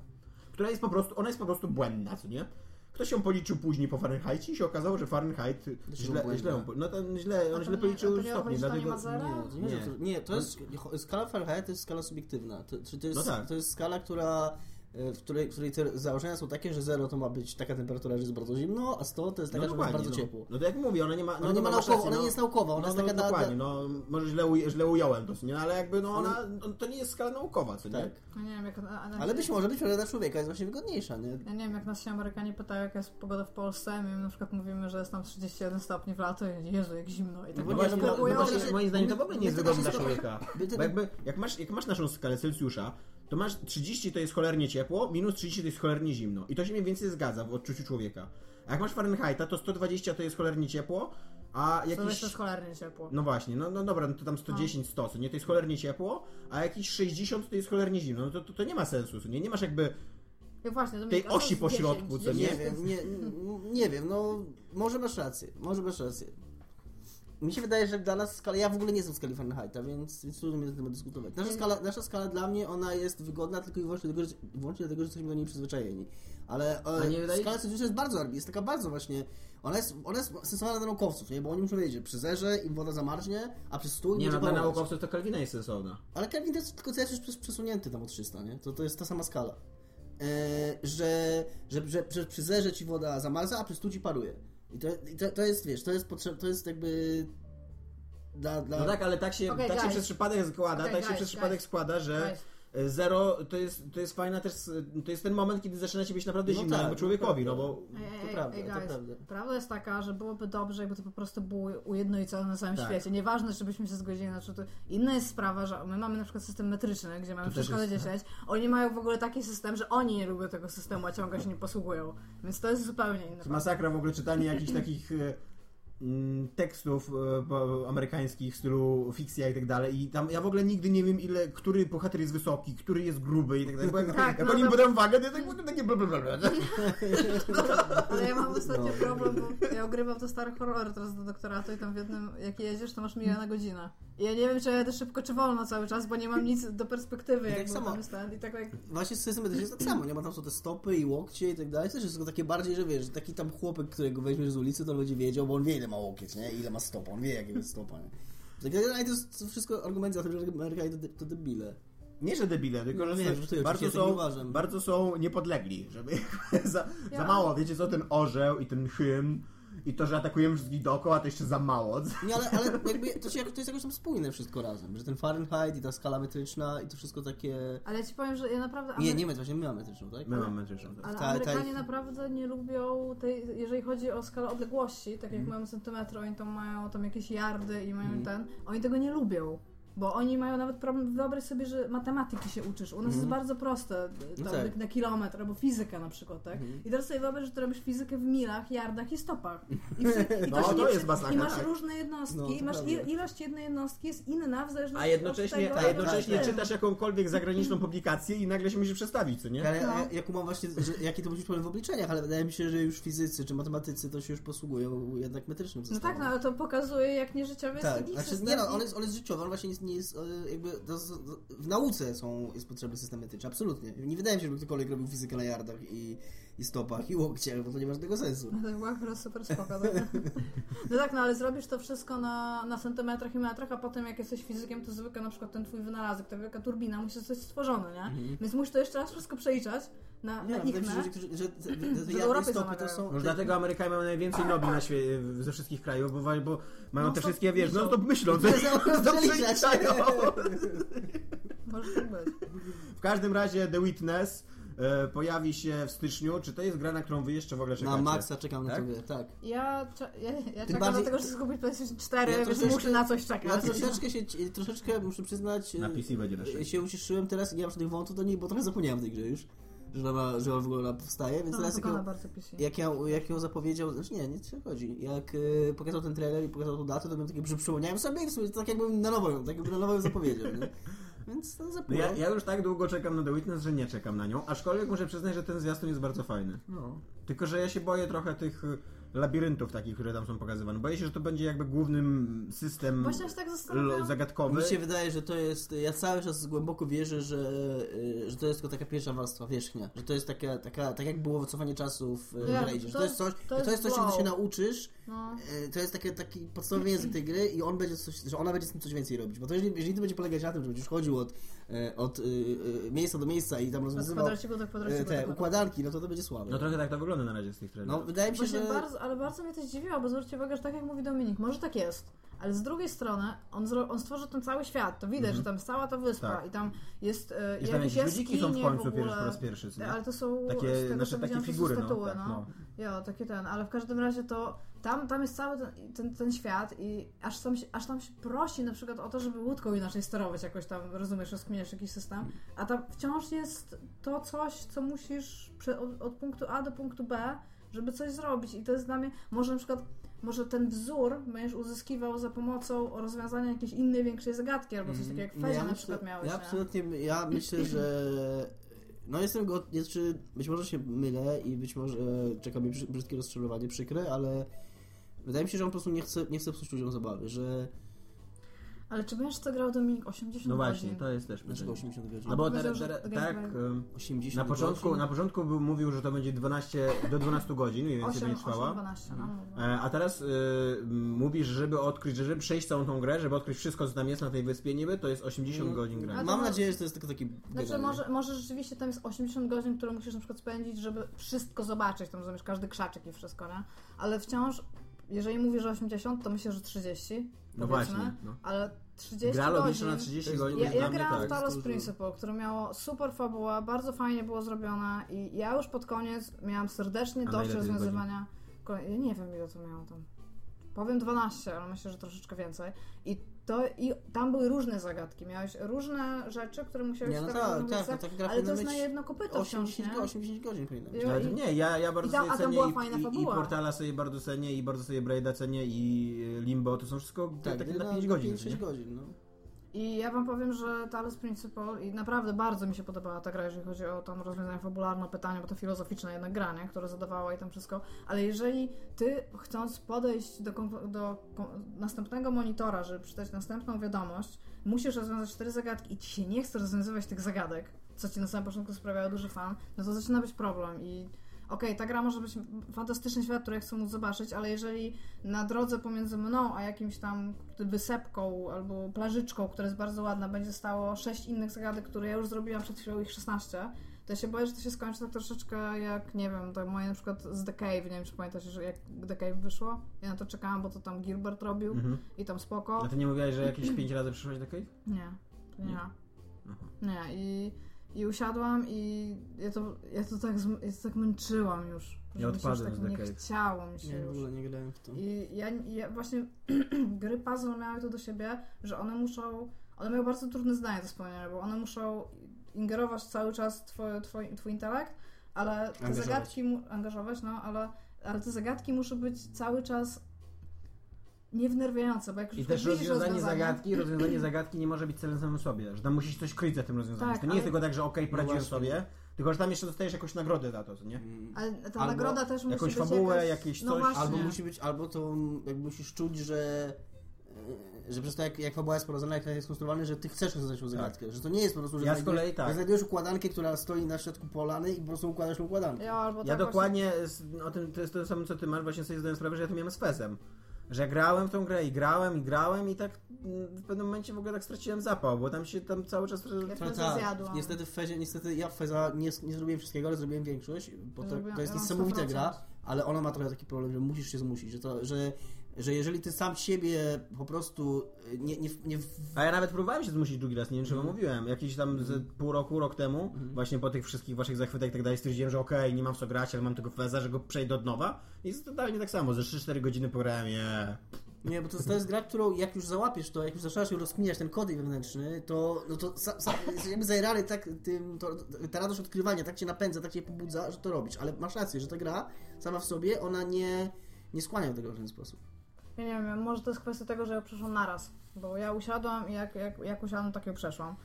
która jest po prostu, ona jest po prostu błędna, co nie? Ktoś ją policzył później po Fahrenheicie i się okazało, że Fahrenheit źle, źle, no to źle, on to źle nie- policzył to nie stopnie, dlatego... ma zera? Nie, to nie, Nie. To, nie, to jest, skala Fahrenheit to jest skala subiektywna. To, czy to, jest, No tak. to jest skala, która, w której, w której założenia są takie, że 0 to ma być taka temperatura, że jest bardzo zimno, a 100 to jest taka, że jest bardzo no. ciepło. No to jak mówię, ona nie ma... Ona nie ma naukowo- ona nie jest naukowa, ona no, jest no, taka na- dokładnie, no może źle, źle ująłem to, nie? Ale jakby, no ona, no, to nie jest skala naukowa, co nie? Tak. No nie wiem, jak, a, a, Ale być może być może dla człowieka jest właśnie wygodniejsza, nie? Ja nie wiem, jak nas się Amerykanie pytają, jaka jest pogoda w Polsce, my na przykład mówimy, że jest tam 31 stopni w lato i Jezu, jak zimno. I tak No No nie, właśnie, no, no, no moim zdaniem to w ogóle nie jest wygodne dla człowieka. Bo jakby, jak masz, jak masz naszą skalę Celsjusza, to masz 30 to jest cholernie ciepło, minus 30 to jest cholernie zimno. I to się mniej więcej zgadza w odczuciu człowieka. A jak masz Fahrenheita, to 120 to jest cholernie ciepło, a to jest cholernie ciepło. No właśnie, no, no dobra, no to tam 110, 100, co nie? To jest cholernie ciepło, a jakieś 60 to jest cholernie zimno. No to, to, to nie ma sensu, co nie? Nie masz jakby Ja właśnie, tej osi po środku, 10, co Nie nie? wiem, nie, nie wiem, no może masz rację, może masz rację. Mi się wydaje, że dla nas skala, ja w ogóle nie jestem w skali Fahrenheita, więc, więc trudno mi na temat dyskutować. Nasza skala, nasza skala dla mnie, ona jest wygodna tylko i wyłącznie dlatego, że, wyłącznie dlatego, że jesteśmy do niej przyzwyczajeni. Ale e, skala Celsjusza jest bardzo, jest taka bardzo właśnie, ona jest, ona jest dla naukowców, nie? Bo oni muszą wiedzieć, że przy zerze im woda zamarznie, a przy stół im Nie, no dla naukowców to Kelvina jest sensowna. Ale Kelvin to jest tylko Celsjusz przes- przesunięty tam o 300, nie? To, to jest ta sama skala. E, że, że, że, że przy zerze ci woda zamarza, a przy stu ci paruje. I to, i to, to jest, wiesz, to jest potrzeb, to jest jakby dla... dla... No tak, ale tak się, Okej, tak się guys. przez przypadek składa, Okej, tak się guys, przez przypadek składa, że Guys. Zero to jest, to jest fajna też, to jest ten moment, kiedy zaczyna się być naprawdę No zimno tak, człowiekowi, no bo Ej, ej, To prawda, ej, to guys. prawda. Prawda jest taka, że byłoby dobrze, jakby to po prostu było ujednolicone na całym Tak. świecie. Nieważne, żebyśmy się zgodzili na to. Inna jest sprawa, że my mamy na przykład system metryczny, gdzie mamy To wszystko na jest- 10. Oni mają w ogóle taki system, że oni nie lubią tego systemu, a ciągle się nie posługują. Więc to jest zupełnie inne. to masakra w ogóle czytanie jakichś takich e, tekstów e, amerykańskich w stylu fikcja i tak dalej i tam ja w ogóle nigdy nie wiem ile, który bohater jest wysoki, który jest gruby i tak dalej, bo jak, Tak, jak no oni to- podają wagę, to ja tak mówię takie blablabla. Ale ja mam ostatnio No. problem, bo ja ogrywam te stare horrory teraz do doktoratu i tam w jednym, jak jedziesz, to masz milion na godzinę. I ja nie wiem, czy ja jadę szybko, czy wolno cały czas, bo nie mam nic do perspektywy, I tak jak samo. jest ten. I tak jak... Właśnie z systemem medycznym jest tak samo, nie ma tam są te stopy i łokcie i tak dalej, to też jest tylko takie bardziej, że wiesz, że taki tam chłopek, którego weźmiesz z ulicy, to on będzie wiedział, bo on wie ile ma łokieć, nie? Ile ma stopa, on wie jakiego jest stopa, nie? Tak, ale to jest to wszystko argument za tym, że Amerykanie to, to debile. Nie, że debile, tylko No że żartuję, bardzo, tak nie są, bardzo są niepodlegli, żeby za, Ja- za mało, wiecie co, ten orzeł i ten hymn i to, że atakujemy wszystkich dookoła, to jeszcze za mało. Nie, ale, ale jakby to, się, to jest jakoś tam spójne wszystko razem, że ten Fahrenheit i ta skala metryczna i to wszystko takie... Ale ja ci powiem, że ja naprawdę... Nie, Amery- nie właśnie my mamy metryczną, tak? My mamy metryczną. tak. Ale Ta- ta Amerykanie ich- naprawdę nie lubią tej, jeżeli chodzi o skalę odległości, tak jak mamy centymetry, oni tam mają tam jakieś yardy i mają Mhm. ten, oni tego nie lubią. Bo oni mają nawet problem, wyobraź sobie, że matematyki się uczysz. U nas jest Mhm. bardzo proste, No tam tak. na kilometr, albo fizyka na przykład, tak? Mhm. I teraz sobie wyobraź, że ty robisz fizykę w milach, yardach i stopach. I, wszy- i No, się to nie jest przy- masakra, I masz tak. różne jednostki, No, to i masz il, ilość jednej jednostki jest inna w zależności A jednocześnie, od tego, a jednocześnie czytasz jakąkolwiek zagraniczną publikację i nagle się musisz przestawić, co nie? Ale No. ja, ja kumam właśnie, że, jaki to musi być problem w obliczeniach, ale wydaje mi się, że już fizycy czy matematycy to się już posługują jednak metrycznym No systemem. tak, no ale to pokazuje, jak nieżyciowy jest Tak, ich znaczy, nie no, on jest, on jest życiowy, on właśnie nie jest, nie jest e, jakby, w nauce są, jest potrzebny system metyczny, absolutnie. Nie wydaje mi się, żeby ktokolwiek robił fizykę na yardach i, i stopach i łokciach, bo to nie ma żadnego sensu. No to była akurat super spoko. tak? No tak, no ale zrobisz to wszystko na, na centymetrach i metrach, a potem jak jesteś fizykiem, to zwykle na przykład ten twój wynalazek, ta wielka turbina musi zostać stworzony, nie? Mhm. Więc musisz to jeszcze raz wszystko przeliczać na, Nie, na no, że, że, że, że, że Że stopy to są... Może dlatego Amerykanie mają najwięcej nobli na świecie ze wszystkich krajów, bo, bo mają No te wszystkie, wiesz, no to myślą, są- to przeliczają. Może tak być. W każdym razie The Witness e, pojawi się w styczniu. Czy to jest gra, na którą wy jeszcze w ogóle czekacie? Na Maxa czekam na Tak? to grę, tak. Ja, ja, ja czekam bardziej- dlatego, że chcę kupić PlayStation 4, Ja więc muszę na coś Ja czekać. troszeczkę się, troszeczkę muszę przyznać, Na e, PC będzie na szczęście. się ucieszyłem teraz i nie mam żadnych wątów do niej, bo trochę zapomniałem tej gry już, że ona, że ona w ogóle powstaje, więc No, teraz jak ją, jak, ją, jak ją zapowiedział, znaczy nie, nie co chodzi, jak e, pokazał ten trailer i pokazał tą datę, to byłem taki, że przypomniałem sobie i w sumie to tak jakbym na nowo ją, tak jakby na nowo ją zapowiedział, nie? Więc no ja, ja już tak długo czekam na The Witness, że nie czekam na nią, aczkolwiek muszę przyznać, że ten zwiastun jest bardzo fajny. No. Tylko, że ja się boję trochę tych labiryntów takich, które tam są pokazywane. Boję się, że to będzie jakby głównym system Właśnie się tak zastanawiam. zagadkowy. Mi się wydaje, że to jest. Ja cały czas głęboko wierzę, że, y, że to jest tylko taka pierwsza warstwa wierzchnia. Że to jest taka, taka tak jak było wycofanie czasu w y, Ja, Raidzie. Że to to jest coś, jest- że to to jest jest coś, czego się nauczysz. No. y, To jest takie, taki podstawowy język tej gry i on będzie coś, że ona będzie z tym coś więcej robić. Bo to jeżeli, jeżeli to będzie polegać na tym, że będziesz chodził od, od y, y, miejsca do miejsca i tam rozwiązywał te tak układanki, no to to będzie słabe. No trochę tak to wygląda na razie z tych trailerów. No, wydaje mi się, Właśnie że. bardzo, ale bardzo mnie to zdziwiło, bo zwróćcie uwagę, że tak jak mówi Dominik, może tak jest, ale z drugiej strony on, zro, on stworzył ten cały świat, to widać, że tam jest cała ta wyspa Tak. i tam jest e, Jest tam jakieś ludziki są w jaskinie końcu ogóle. pierwszy, po raz pierwszy. co nie? Ale to są Takie z tego, nasze co takie widziałam, to są figury, no, statuły, tak, no. no. Jo, takie ten, ale w każdym razie to tam, tam jest cały ten, ten, ten świat i aż tam, się, aż tam się prosi na przykład o to, żeby łódką inaczej sterować jakoś tam, rozumiesz, rozkminiasz jakiś system, a tam wciąż jest to coś, co musisz od, od punktu A do punktu B, żeby coś zrobić i to jest dla mnie, może na przykład może ten wzór będziesz uzyskiwał za pomocą rozwiązania jakiejś innej, większej zagadki, albo coś takiego jak Nie, Fezie ja na myślę- przykład miałeś, Ja nie? absolutnie, ja myślę, że no jestem go, znaczy być może się mylę i być może czeka mnie brzy- brzydkie rozczarowanie, przykre, ale wydaje mi się, że on po prostu nie chce, nie chce psuć ludziom zabawy, że Ale czy będziesz to grał Dominik 80 No właśnie, godzin? to jest też dlaczego pytanie. 80 godzin? No bo teraz, tak, gameplay- ym, 80 na początku, godzin? na początku był, mówił, że to będzie 12 do 12 godzin, mniej więcej 8, będzie 8, trwała. 12, no. no. E, A teraz y, mówisz, żeby odkryć, że żeby przejść całą tą grę, żeby odkryć wszystko, co tam jest na tej wyspie niby, to jest 80 Mm. godzin grania. A Mam nadzieję, że to jest tylko taki Znaczy może, może rzeczywiście tam jest 80 godzin, które musisz na przykład spędzić, żeby wszystko zobaczyć, tam rozumiesz, każdy krzaczek i wszystko, nie? Ale wciąż, jeżeli mówisz, że 80, to myślę, że 30, No właśnie, no. ale 30 Gra godzin... na 30 godzin Ja, ja grałam w tak. Talos dużo. Principle, które miało super fabułę, bardzo fajnie było zrobione i ja już pod koniec miałam serdecznie A dość rozwiązywania... Ja nie wiem, ile to miało tam. Powiem 12, ale myślę, że troszeczkę więcej. I, to, I tam były różne zagadki. Miałeś różne rzeczy, które musiałeś Nie, no tak, tak, ulicach, no tak gra ale to jest na jedno kopyto wciąż, 80, nie? 80 godzin powinno być. Ale i- nie, ja, ja bardzo i tam- sobie cenię była i, fajna i, i. Portala sobie bardzo cenię i bardzo sobie Braid'a cenię i y, Limbo, to są wszystko Tak, takie no, na 5 godzin. 5 nie? godzin, no. I ja wam powiem, że Talos Principle i naprawdę bardzo mi się podobała ta gra, jeżeli chodzi o tam rozwiązanie fabularne, pytania, bo to filozoficzne jednak granie, które zadawała i tam wszystko, ale jeżeli ty chcąc podejść do, do następnego monitora, żeby przeczytać następną wiadomość, musisz rozwiązać cztery zagadki i ci się nie chce rozwiązywać tych zagadek, co ci na samym początku sprawiało duży fan, no to zaczyna być problem i okej, ta gra może być fantastyczny świat, który ja chcę móc zobaczyć, ale jeżeli na drodze pomiędzy mną a jakimś tam wysepką albo plażyczką, która jest bardzo ładna, będzie stało sześć innych zagadek, które ja już zrobiłam przed chwilą ich 16, to ja się boję, że to się skończy tak troszeczkę jak, nie wiem, to moje na przykład z The Cave, nie wiem czy pamiętacie, że jak The Cave wyszło? Ja na to czekałam, bo to tam Gilbert robił Mhm. i tam spoko. A ty nie mówiłaś, że jakieś 5 razy przyszłaś do Cave? Nie, to nie. Nie? Aha. Nie, i, i usiadłam i ja to, ja to, tak, ja to tak męczyłam już. Ja że mi się już odpadłem tak z The nie chciało mi się Nie, w już. ogóle nie grałem w to. I ja, ja właśnie gry puzzle miały to do siebie, że one muszą, one mają bardzo trudne zdanie do spełnienia, bo one muszą ingerować cały czas twój, twój, twój intelekt, ale te Angażować. zagadki, mu, angażować, no, ale, ale te zagadki muszą być cały czas niewnerwiające, bo jak już I też rozwiązanie zagadki, rozwiązanie zagadki nie może być celem samym sobie, że tam musisz coś kryć za tym rozwiązaniem. Tak, to nie ale- jest tylko tak, że okej, poradziłem właśnie. sobie, tylko że tam jeszcze dostajesz jakąś nagrodę za to, co nie? Mm. Ale ta Albo nagroda też musi jakąś być fabułę, jakaś... jakieś no coś. Właśnie. Albo musi być, albo to jakby musisz czuć, że e, że przez to jak, jak fabuła jest porozumiana, jak jest skonstruowana, że ty chcesz rozwiązać tą zagadkę, że to nie jest po prostu, że Tak. Ja z znajdujesz- kolei tak. znajdujesz układankę, która stoi na środku polany i po prostu układasz tą układankę. Ja, albo Ja tak dokładnie, z, o tym, to jest to samo co ty masz, właśnie sobie zdałem sprawę, że ja to miałem z Fezem. Że ja grałem w tą grę i grałem i grałem i tak mm, w pewnym momencie w ogóle tak straciłem zapał, bo tam się tam cały czas... Ja To Feza zjadłam. niestety w Fezie, niestety ja w Feza nie, nie zrobiłem wszystkiego, ale zrobiłem większość, bo to, to jest niesamowita 100%. gra, ale ona ma trochę taki problem, że musisz się zmusić, że to, że że jeżeli ty sam siebie po prostu y, nie, nie, nie A ja nawet próbowałem się zmusić drugi raz, nie wiem czy wam mówiłem. Jakiś tam z pół roku, rok temu, właśnie po tych wszystkich waszych zachwytach i tak dalej, stwierdziłem, że okej, nie mam w co grać, ale mam tego feza, że go przejdę od nowa. I jest totalnie tak samo, ze 3-4 godziny pograłem je. Nie, bo to, to jest gra, którą jak już załapiesz to, jak już zaczynasz ją rozkminiać, ten kod wewnętrzny, to, no to sa, sa, jakby zajrany tak tym, to, ta radość odkrywania tak cię napędza, tak cię pobudza, że to robisz. Ale masz rację, że ta gra sama w sobie, ona nie, nie skłania do tego w ten sposób. Ja nie wiem, może to jest kwestia tego, że ja przeszłam naraz. Bo ja usiadłam i jak, jak, jak usiadłam, tak ją przeszłam.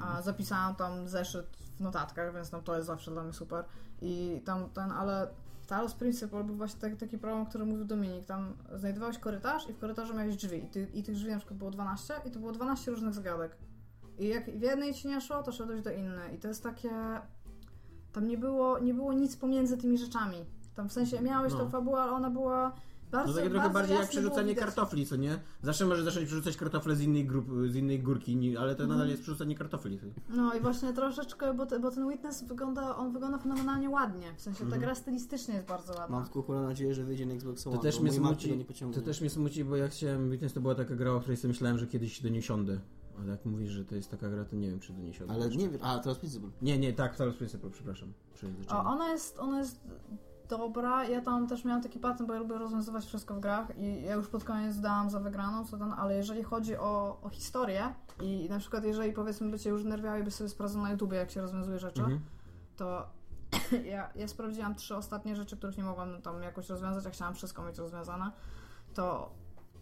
A zapisałam tam zeszyt w notatkach, więc tam to jest zawsze dla mnie super. I tam ten, ale Talos Principle był właśnie taki, taki problem, o którym mówił Dominik. Tam znajdowałeś korytarz i w korytarzu miałeś drzwi. I, ty, I tych drzwi na przykład było 12 i to było 12 różnych zagadek. I jak w jednej ci nie szło, to szedłeś do innej. I to jest takie... Tam nie było, nie było nic pomiędzy tymi rzeczami. Tam w sensie miałeś No. tą fabułę, ale ona była bardzo, No takie trochę bardziej jak przerzucanie kartofli, co nie? Zawsze możesz zacząć przerzucać kartofle z innej, grup, z innej górki, ale to nadal jest przerzucanie kartofli. No i właśnie troszeczkę, bo, te, bo ten Witness wygląda, on wygląda fenomenalnie ładnie. W sensie ta gra stylistycznie jest bardzo ładna. Mam tylko kurwa nadzieję, że wyjdzie na Xbox One, To też bo mnie smuci, to też mnie smuci, bo jak chciałem, Witness to była taka gra, o której sobie myślałem, że kiedyś do niej siądę. Ale jak mówisz, że to jest taka gra, to nie wiem, czy do niej siądę. Ale nie wiem, a teraz Principle. Nie, nie, tak, Talos Principle, przepraszam. O, ona jest, ona jest dobra. Ja tam też miałam taki patent, bo ja lubię rozwiązywać wszystko w grach i ja już pod koniec dałam za wygraną, co ten, ale jeżeli chodzi o, o historię i na przykład jeżeli powiedzmy by cię już nerwiały by sobie sprawdzał na YouTubie, jak się rozwiązuje rzeczy, Mhm. to ja, ja sprawdziłam trzy ostatnie rzeczy, których nie mogłam tam jakoś rozwiązać, a chciałam wszystko mieć rozwiązane, to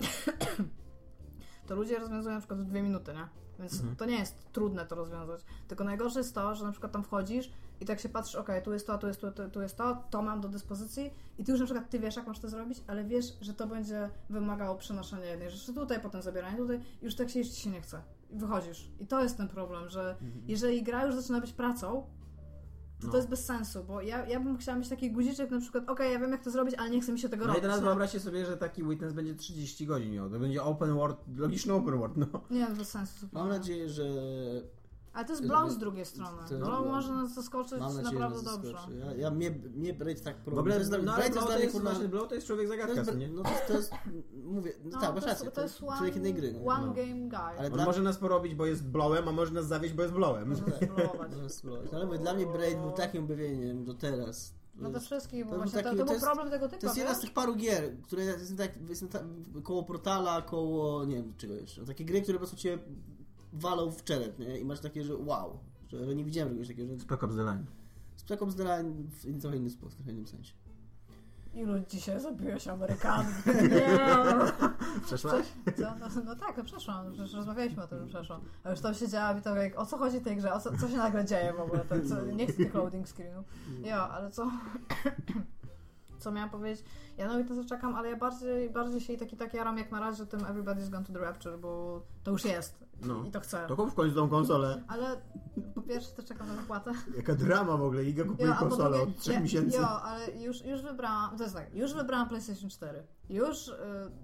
to ludzie rozwiązują na przykład w dwie minuty, nie? Więc Mhm. to nie jest trudne to rozwiązać. Tylko najgorsze jest to, że na przykład tam wchodzisz i tak się patrzysz, okej, tu jest to, tu jest to, tu, tu jest to, to mam do dyspozycji i ty już na przykład ty wiesz, jak masz to zrobić, ale wiesz, że to będzie wymagało przenoszenia jednej rzeczy tutaj, potem zabierania tutaj i już tak się, już ci się nie chce. I wychodzisz. I to jest ten problem, że jeżeli gra już zaczyna być pracą, to No. to jest bez sensu, bo ja, ja bym chciała mieć taki guziczek na przykład, okej, ja wiem jak to zrobić, ale nie chce mi się tego No i robić. teraz nie? wyobraźcie sobie, że taki Witness będzie 30 godzin miał. To będzie open world, logiczny open world, no. Nie, bez sensu. Mam nadzieję, że... Ale to jest Blau z drugiej strony. To jest Blau Blau. może nas zaskoczyć Mam nadzieję, naprawdę dobrze. Ja, ja mnie, mnie Braid tak W próbuje. ogóle, to jest, no ale Braid jest to dla mnie jest, kurwa... właśnie, Blow to jest człowiek To zagadka, jest, co nie? no to, jest- to jest, mówię, no, tak, masz to, rację, jest, to jest one, człowiek innej gry. No. one No. game guy. Ale On dla- może nas porobić, bo jest blowem, a może nas zawieść, bo jest blowem. Można spróbować. Można spróbować. Ale mówię, dla mnie Braid był takim objawieniem do teraz. No to wszystkich, bo to był właśnie to, taki- to to był jest- problem tego typu. To jest jedna z tych paru gier, które jest tak, jest tak koło portala, koło nie wiem czego jeszcze. Takie gry, które po prostu cię walą w czerep, nie? I masz takie, że wow, że nie widziałem czegoś takiego, że Spec Ops The Line. Spec Ops The Line w trochę inny sposób, w trochę innym sensie. Ilu dzisiaj zabiłeś Amerykanów? Nie! Przeszłaś? Co? No, no tak, no przeszłam. Przecież rozmawialiśmy o tym, że przeszłam. A już tam siedziałam i to jak, o co chodzi tej grze? O co, co się nagle dzieje w ogóle? To, co, nie chcę tych loading screenów. Jo, ale co... Co miałam powiedzieć? Ja na to czekam, ale ja bardziej, bardziej się i taki tak jaram jak na razie tym Everybody's Gone to the Rapture, bo to już jest. No. I to chcę. To kup w końcu tą konsolę. Ale po pierwsze to czekam na wypłatę. Jaka drama w ogóle. Iga kupuje po konsolę drugie- od 3 ja- miesięcy. Jo, ale już, już wybrałam, to jest tak, już wybrałam PlayStation 4. Już, y,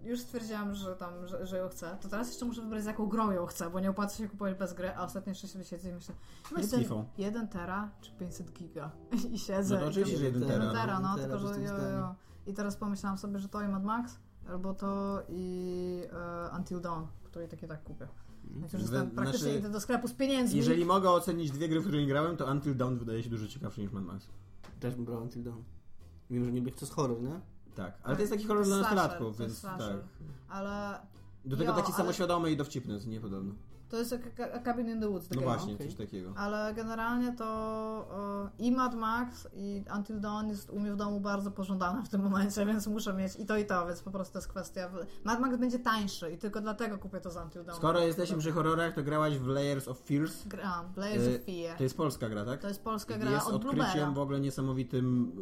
już stwierdziłam, że tam, że, że ją chcę. To teraz jeszcze muszę wybrać z jaką grą ją chcę, bo nie opłaca się kupować bez gry, a ostatnie 6 miesięcy i myślę, no tifą. 1 tera czy 500 giga i siedzę. No to oczywiście, że jeden Jeden tera. tera, no, Jeden tera, tylko że jo, jo. I teraz pomyślałam sobie, że to i Mad Max, albo to i e, Until Dawn, który tak i tak kupię. Więc już jestem, praktycznie znaczy, idę do sklepu z pieniędzmi. Jeżeli mogę ocenić dwie gry, w które nie grałem, to Until Dawn wydaje się dużo ciekawszy niż Mad Max. Też bym brał Until Dawn. Mimo, że niby jest horror, nie? Tak, ale to jest taki horror dla nastolatków, więc slasher. tak. Ale Do tego Jo, taki ale- samoświadomy i dowcipny, nie podobno. To jest jak jak Cabin in the Woods. No właśnie, coś takiego. Ale generalnie to e, i Mad Max i Until Dawn jest u mnie w domu bardzo pożądane w tym momencie, więc muszę mieć i to i to, więc po prostu to jest kwestia. Mad Max będzie tańszy i tylko dlatego kupię to z Until Dawn. Skoro jesteśmy przy horrorach, to grałaś w Layers of Fears. Gram, Layers Y, of Fear. To jest polska gra, tak? To jest polska gra Jest od odkryciem Bluebera. w ogóle niesamowitym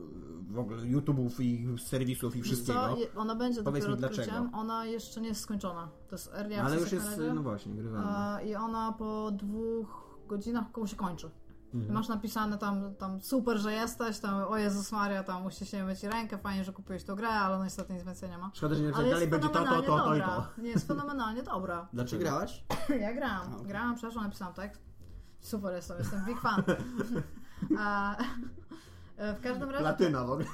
y, w ogóle YouTube'ów i serwisów i wszystkiego. Co? Ona będzie Powiedz dopiero mi dlaczego. Ona jeszcze nie jest skończona. To jest early No, ale access już jest, no właśnie, grywalna. E, I ona po dwóch godzinach około się kończy. I Mhm. masz napisane tam, tam super, że jesteś, tam o Jezus Maria, tam uściśniemy ci rękę, fajnie, że kupiłeś tą grę, ale no niestety nic więcej nie ma. Szkoda, że nie Ale dalej będzie to, to, to, to i dobra. to. Nie, jest fenomenalnie dobra. Dlaczego? grałaś? Ja grałam, okej. grałam, przeszłam, napisałam tekst. Super jestem, jestem big fan. A, E, W każdym razie... Platyna w ogóle.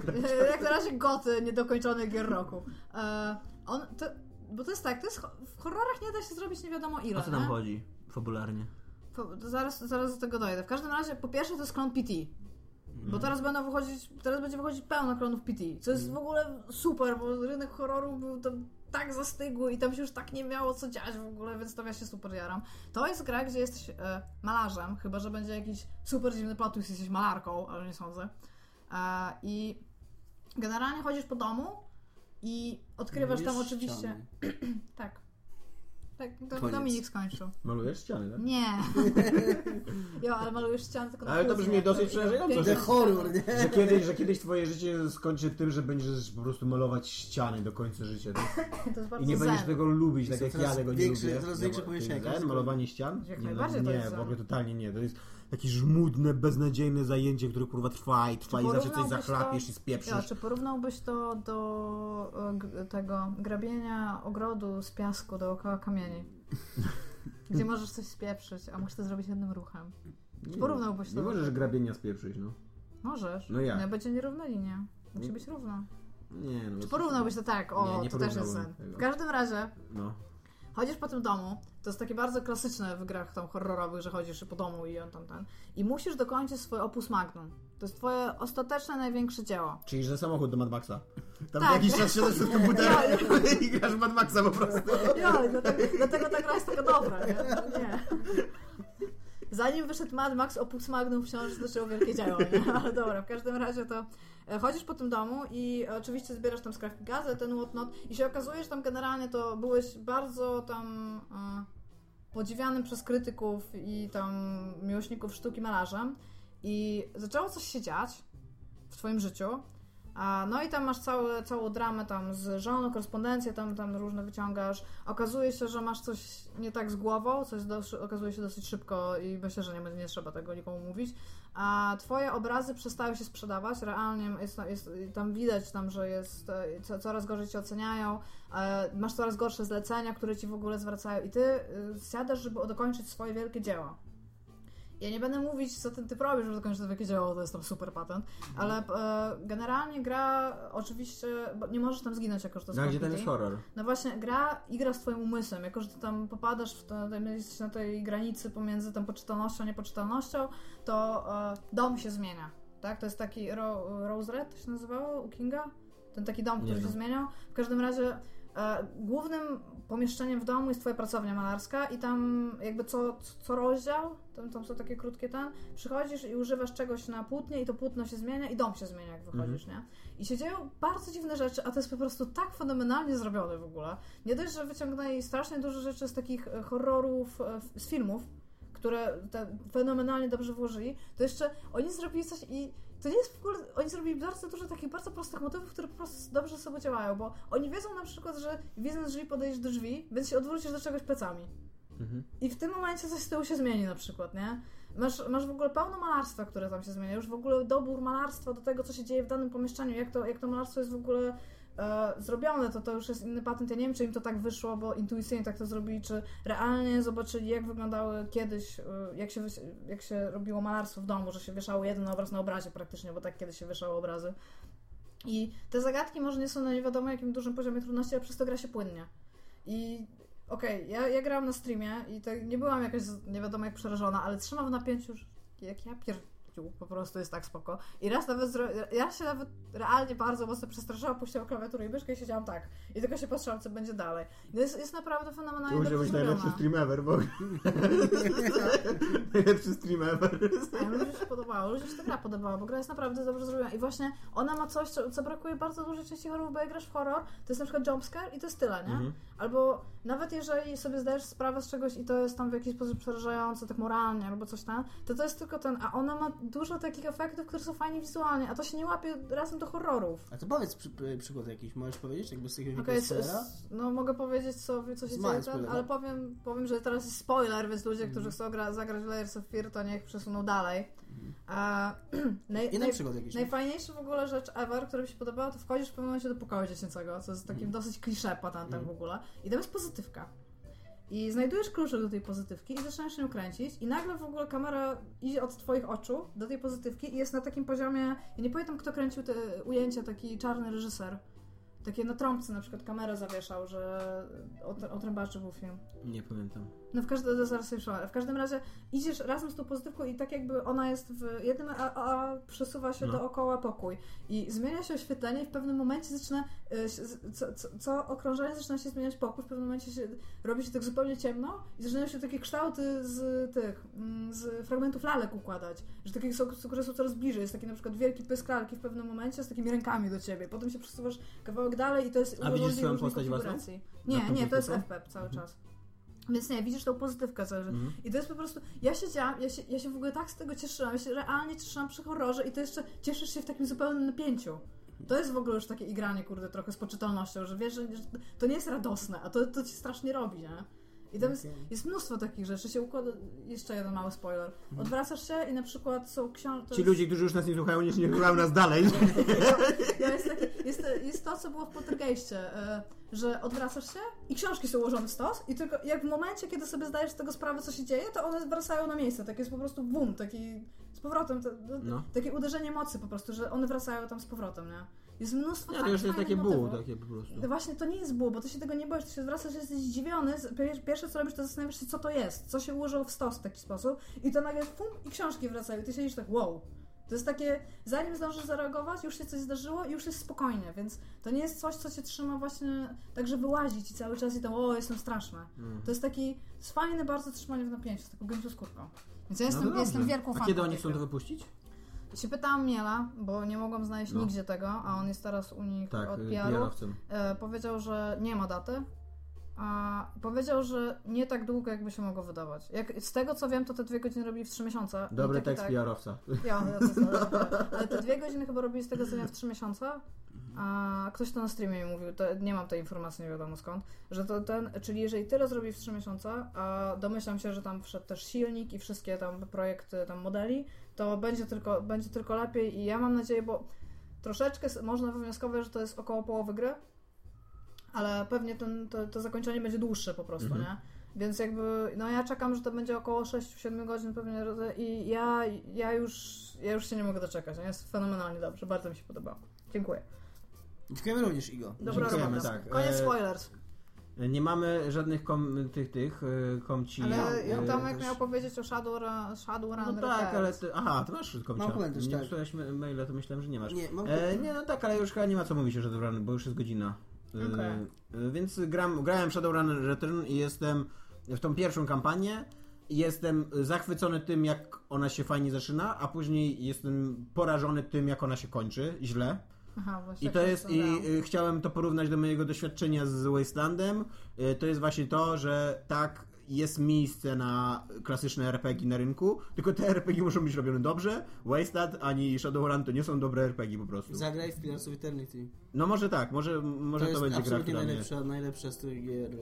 Jak na razie goty niedokończonych gier roku. E, on, to, bo to jest tak, to jest, w horrorach nie da się zrobić nie wiadomo ile, O co tam nie? chodzi fabularnie? Po, zaraz, zaraz do tego dojdę. W każdym razie, po pierwsze to jest klon PT. Bo Mhm. teraz będą wychodzić, teraz będzie wychodzić pełno klonów PT, co jest w ogóle super, bo rynek horroru był tam tak zastygły i tam się już tak nie miało co dziać w ogóle, więc to ja się super jaram. To jest gra, gdzie jesteś e, malarzem, chyba że będzie jakiś super dziwny plot twist, jesteś malarką, ale nie sądzę. E, I generalnie chodzisz po domu i odkrywasz tam Malujesz oczywiście... ściany. Tak. Tak, to Koniec. Dominik skończył. Malujesz ściany, tak? Nie. jo, ale malujesz ściany tylko na Ale to brzmi dosyć przerażająco, pięknie- The horror, nie? Że kiedyś, że kiedyś twoje życie skończy tym, że będziesz po prostu malować ściany do końca życia. Tak? To jest bardzo I nie będziesz zen. tego lubić, tak jak ja tego nie większe- lubię. coraz No, większe zen, malowanie ścian? Jak Nie, no, najbardziej to nie, jest w ogóle zen. totalnie nie. To jest jakieś żmudne, beznadziejne zajęcie, które kurwa trwa i trwa i zawsze coś zachlapiesz to- i spieprzysz. Ja, czy porównałbyś to do e, tego grabienia ogrodu z piasku dookoła kamieni? Gdzie możesz coś spieprzyć, a musisz to zrobić jednym ruchem. Nie, porównałbyś to Nie możesz grabienia spieprzyć, no. Możesz. No jak? Nie będzie nierówna linia. Musi być równa. Nie, no. Czy porównałbyś to tak? O, Nie, nie to też jest sen. W każdym razie No. Chodzisz po tym domu, to jest takie bardzo klasyczne w grach tam horrorowych, że chodzisz po domu i on tam ten. I musisz dokończyć swój opus magnum. To jest twoje ostateczne, największe dzieło. Czyli, że samochód do Mad Maxa. Tam Tak. jakiś czas siadasz przed komputerem i grasz w Mad Maxa po prostu. Ja, dlatego, dlatego ta gra jest taka dobra, nie? nie. Zanim wyszedł Mad Max, opus magnum wciąż zaczęło wielkie dzieło, nie? Ale dobra, w każdym razie to e, chodzisz po tym domu i oczywiście zbierasz tam skrawki gazy, ten whatnot i się okazuje, że tam generalnie to byłeś bardzo tam e, podziwianym przez krytyków i tam miłośników sztuki malarzem i zaczęło coś się dziać w twoim życiu. A, no i tam masz całe, całą dramę tam z żoną, korespondencję tam, tam różne wyciągasz. Okazuje się, że masz coś nie tak z głową, co jest dos- okazuje się dosyć szybko i myślę, że nie, nie trzeba tego nikomu mówić. A twoje obrazy przestały się sprzedawać, realnie jest, jest, tam widać tam, że jest co, coraz gorzej cię oceniają, e, masz coraz gorsze zlecenia, które ci w ogóle zwracają i ty y, siadasz, żeby dokończyć swoje wielkie dzieło. Ja nie będę mówić, co ten typ robi, żeby dokończyć to dzieło, to jest tam super patent, ale e, generalnie gra oczywiście, bo nie możesz tam zginąć jako, że to No, a gdzie tam jest horror? No właśnie, gra i gra z twoim umysłem, jako że ty tam popadasz w tam jesteś na tej granicy pomiędzy tą poczytalnością a niepoczytalnością, to e, dom się zmienia, tak? To jest taki Ro, Rose Red, to się nazywało u Kinga? Ten taki dom, Nie który się znam. zmieniał. W każdym razie głównym pomieszczeniem w domu jest twoja pracownia malarska i tam jakby co, co rozdział, tam, tam są takie krótkie ten, przychodzisz i używasz czegoś na płótnie i to płótno się zmienia i dom się zmienia jak wychodzisz, nie? I się dzieją bardzo dziwne rzeczy, a to jest po prostu tak fenomenalnie zrobione w ogóle. Nie dość, że wyciągnęli strasznie dużo rzeczy z takich e, horrorów e, z filmów, które te fenomenalnie dobrze włożyli, to jeszcze oni zrobili coś i to nie jest w ogóle, oni zrobili bardzo dużo takich bardzo prostych motywów, które po prostu dobrze sobie działają, bo oni wiedzą na przykład, że widząc drzwi podejdziesz do drzwi, więc się odwrócisz do czegoś plecami. Mhm. I w tym momencie coś z tyłu się zmieni na przykład, nie? Masz, masz w ogóle pełno malarstwa, które tam się zmienia. Już w ogóle dobór malarstwa do tego, co się dzieje w danym pomieszczeniu, jak to, jak to malarstwo jest w ogóle zrobione, to to już jest inny patent. Ja nie wiem, czy im to tak wyszło, bo intuicyjnie tak to zrobili, czy realnie zobaczyli, jak wyglądały kiedyś, e, jak się, jak się robiło malarstwo w domu, że się wieszało jeden obraz na obrazie praktycznie, bo tak kiedyś się wieszało obrazy. I te zagadki może nie są na nie wiadomo jakim dużym poziomie trudności, ale przez to gra się płynnie. I okej, ja, ja grałam na streamie i nie byłam jakaś nie wiadomo jak przerażona, ale trzymam w napięciu, jak ja po prostu jest tak spoko. I raz nawet, ja się nawet realnie bardzo mocno przestraszyłam, puściłam klawiaturę i myszkę i siedziałam tak. I tylko się patrzyłam, co będzie dalej. No jest, jest naprawdę To fenomenalnie musiał dobrze być najlepszy stream ever, bo... najlepszy stream ever. A ludziom się podobało, ludziom się ta gra podobała, bo gra jest naprawdę dobrze zrobiona. I właśnie ona ma coś, co, co brakuje bardzo dużej części horrorów, bo jak grasz w horror, to jest na przykład jumpscare i to jest tyle, nie? Mhm. Albo nawet jeżeli sobie zdajesz sprawę z czegoś i to jest tam w jakiś sposób przerażające, tak moralnie albo coś tam, to to jest tylko ten, a ona ma dużo takich efektów, które są fajnie wizualnie, a to się nie łapie razem do horrorów. A to powiedz przy, przy, przykład jakiś, możesz powiedzieć, jakby z Okej, okay, s- no mogę powiedzieć co, co się Z dzieje, ten, spoilerem. ale powiem, powiem, że teraz jest spoiler, więc ludzie, Mhm. którzy chcą gra, zagrać w Layers of Fear, to niech przesuną dalej. A, naj, naj, przykład jakiś. najfajniejsza w ogóle rzecz ever, która mi się podobała, to wchodzisz w pewnym momencie do pokoju dziecięcego, co jest takim dosyć klisze patentem Mhm. w ogóle i tam jest pozytywka. I znajdujesz kluczyk do tej pozytywki i zaczynasz się kręcić i nagle w ogóle kamera idzie od twoich oczu do tej pozytywki i jest na takim poziomie, ja nie pamiętam kto kręcił te ujęcia, taki czarny reżyser. Takie na trąbce na przykład kamerę zawieszał, że o, o trębaczy był film. Nie pamiętam. No w każdym, zaraz w każdym razie idziesz razem z tą pozytywką i tak jakby ona jest w jednym, a, a przesuwa się No. dookoła pokój. I zmienia się oświetlenie i w pewnym momencie zaczyna, y, co, co, co okrążenie zaczyna się zmieniać pokój, w pewnym momencie się, robi się tak zupełnie ciemno i zaczynają się takie kształty z tych, mm, z fragmentów lalek układać, że takie są, które są coraz bliżej. Jest taki na przykład wielki pysk lalki w pewnym momencie z takimi rękami do ciebie. Potem się przesuwasz kawałek dalej i to jest A widzisz swoją postać własną? Nie, nie, to jest? FPEP cały czas. Więc nie, widzisz tą pozytywkę cały. Mhm. I to jest po prostu. Ja siedziałam, ja się, ja się w ogóle tak z tego cieszyłam. Ja się realnie cieszyłam przy horrorze i to jeszcze cieszysz się w takim zupełnym napięciu. To jest w ogóle już takie igranie, kurde, trochę z poczytalnością, że wiesz, że że to nie jest radosne, a to, to ci strasznie robi, nie? I tam jest, jest mnóstwo takich rzeczy. Się układa. Jeszcze jeden mały spoiler. Odwracasz się i na przykład są książki. Ci ludzie, którzy już nas nie słuchają, nie, słuchają nas dalej. Ja jest, taki, jest, jest to, co było w Poltergeistie, e, że odwracasz się i książki są ułożone w stos i tylko jak w momencie, kiedy sobie zdajesz z tego sprawę, co się dzieje, to one wracają na miejsce. Tak jest po prostu boom, taki z powrotem, to, No. takie uderzenie mocy po prostu, że one wracają tam z powrotem, nie? Jest mnóstwo Nie, to już jest takie motywów. takie po prostu. No Właśnie to nie jest ból, bo ty się tego nie boisz, ty się zwracasz, jesteś zdziwiony. Pierwsze co robisz, to zastanawiasz się, co to jest, co się ułożyło w stos w taki sposób, i to nagle pum, i książki wracają. I ty siedzisz tak, wow. To jest takie, zanim zdążysz zareagować, już się coś zdarzyło i już jest spokojnie, więc to nie jest coś, co cię trzyma właśnie tak, że wyłazić i cały czas i tam, o, jestem straszna. Mm. To jest taki, to fajne bardzo trzymanie w napięciu, z taką gęsią skórką. Więc ja jestem, No jestem wielką fanką. A kiedy oni chcą to wypuścić? Się pytałam Miela, bo nie mogłam znaleźć No. nigdzie tego, a on jest teraz u nich Tak, od y, PR-u. E, powiedział, że nie ma daty. A powiedział, że nie tak długo, jakby się mogło wydawać. Jak, z tego co wiem, to te dwie godziny robili w trzy miesiące. Dobry tak tekst tak. PR-owca. Ja, ja to Ale te dwie godziny chyba robili z tego co wiem w trzy miesiące. A ktoś to na streamie mi mówił, to nie mam tej informacji, nie wiadomo skąd, że to ten, czyli jeżeli tyle zrobi w trzy miesiące, a domyślam się, że tam wszedł też silnik i wszystkie tam projekty, tam modeli, to będzie tylko, będzie tylko lepiej i ja mam nadzieję, bo troszeczkę można wywnioskować, że to jest około połowy gry, ale pewnie ten, to, to zakończenie będzie dłuższe po prostu, Mhm. nie? Więc jakby, no ja czekam, że to będzie około 6-7 godzin pewnie i ja, ja już ja już się nie mogę doczekać, nie? jest fenomenalnie dobrze, bardzo mi się podobało. Dziękuję. Dziękujemy również, Igo. Dobra Dziękujemy, tak. Koniec E, spoilers. Nie mamy żadnych kom, tych, tych y, komci. Ale y, Tomek miał powiedzieć o Shadowrun, Shadowrun No tak, ale ty, aha, ty masz komcia. Mam komentarz, Nie tak. maila, to myślałem, że nie masz. Nie, mam E, nie, no tak, ale już chyba nie ma co mówić o Shadowrun, bo już jest godzina. E, Okej. e, więc gram, grałem Shadowrun Return i jestem w tą pierwszą kampanię i jestem zachwycony tym, jak ona się fajnie zaczyna, a później jestem porażony tym, jak ona się kończy, źle. Aha, właśnie I to jest, to i y, chciałem to porównać do mojego doświadczenia z Wastelandem. Y, To jest właśnie to, że tak, jest miejsce na klasyczne RPG na rynku, tylko te RPG muszą być robione dobrze. Wasteland ani Shadowrun to nie są dobre RPG po prostu. Zagraj w Pillars of Eternity. No może tak, może, może to to, jest będzie gra, absolutnie która mnie... najlepsza, najlepsza z tych gier, e,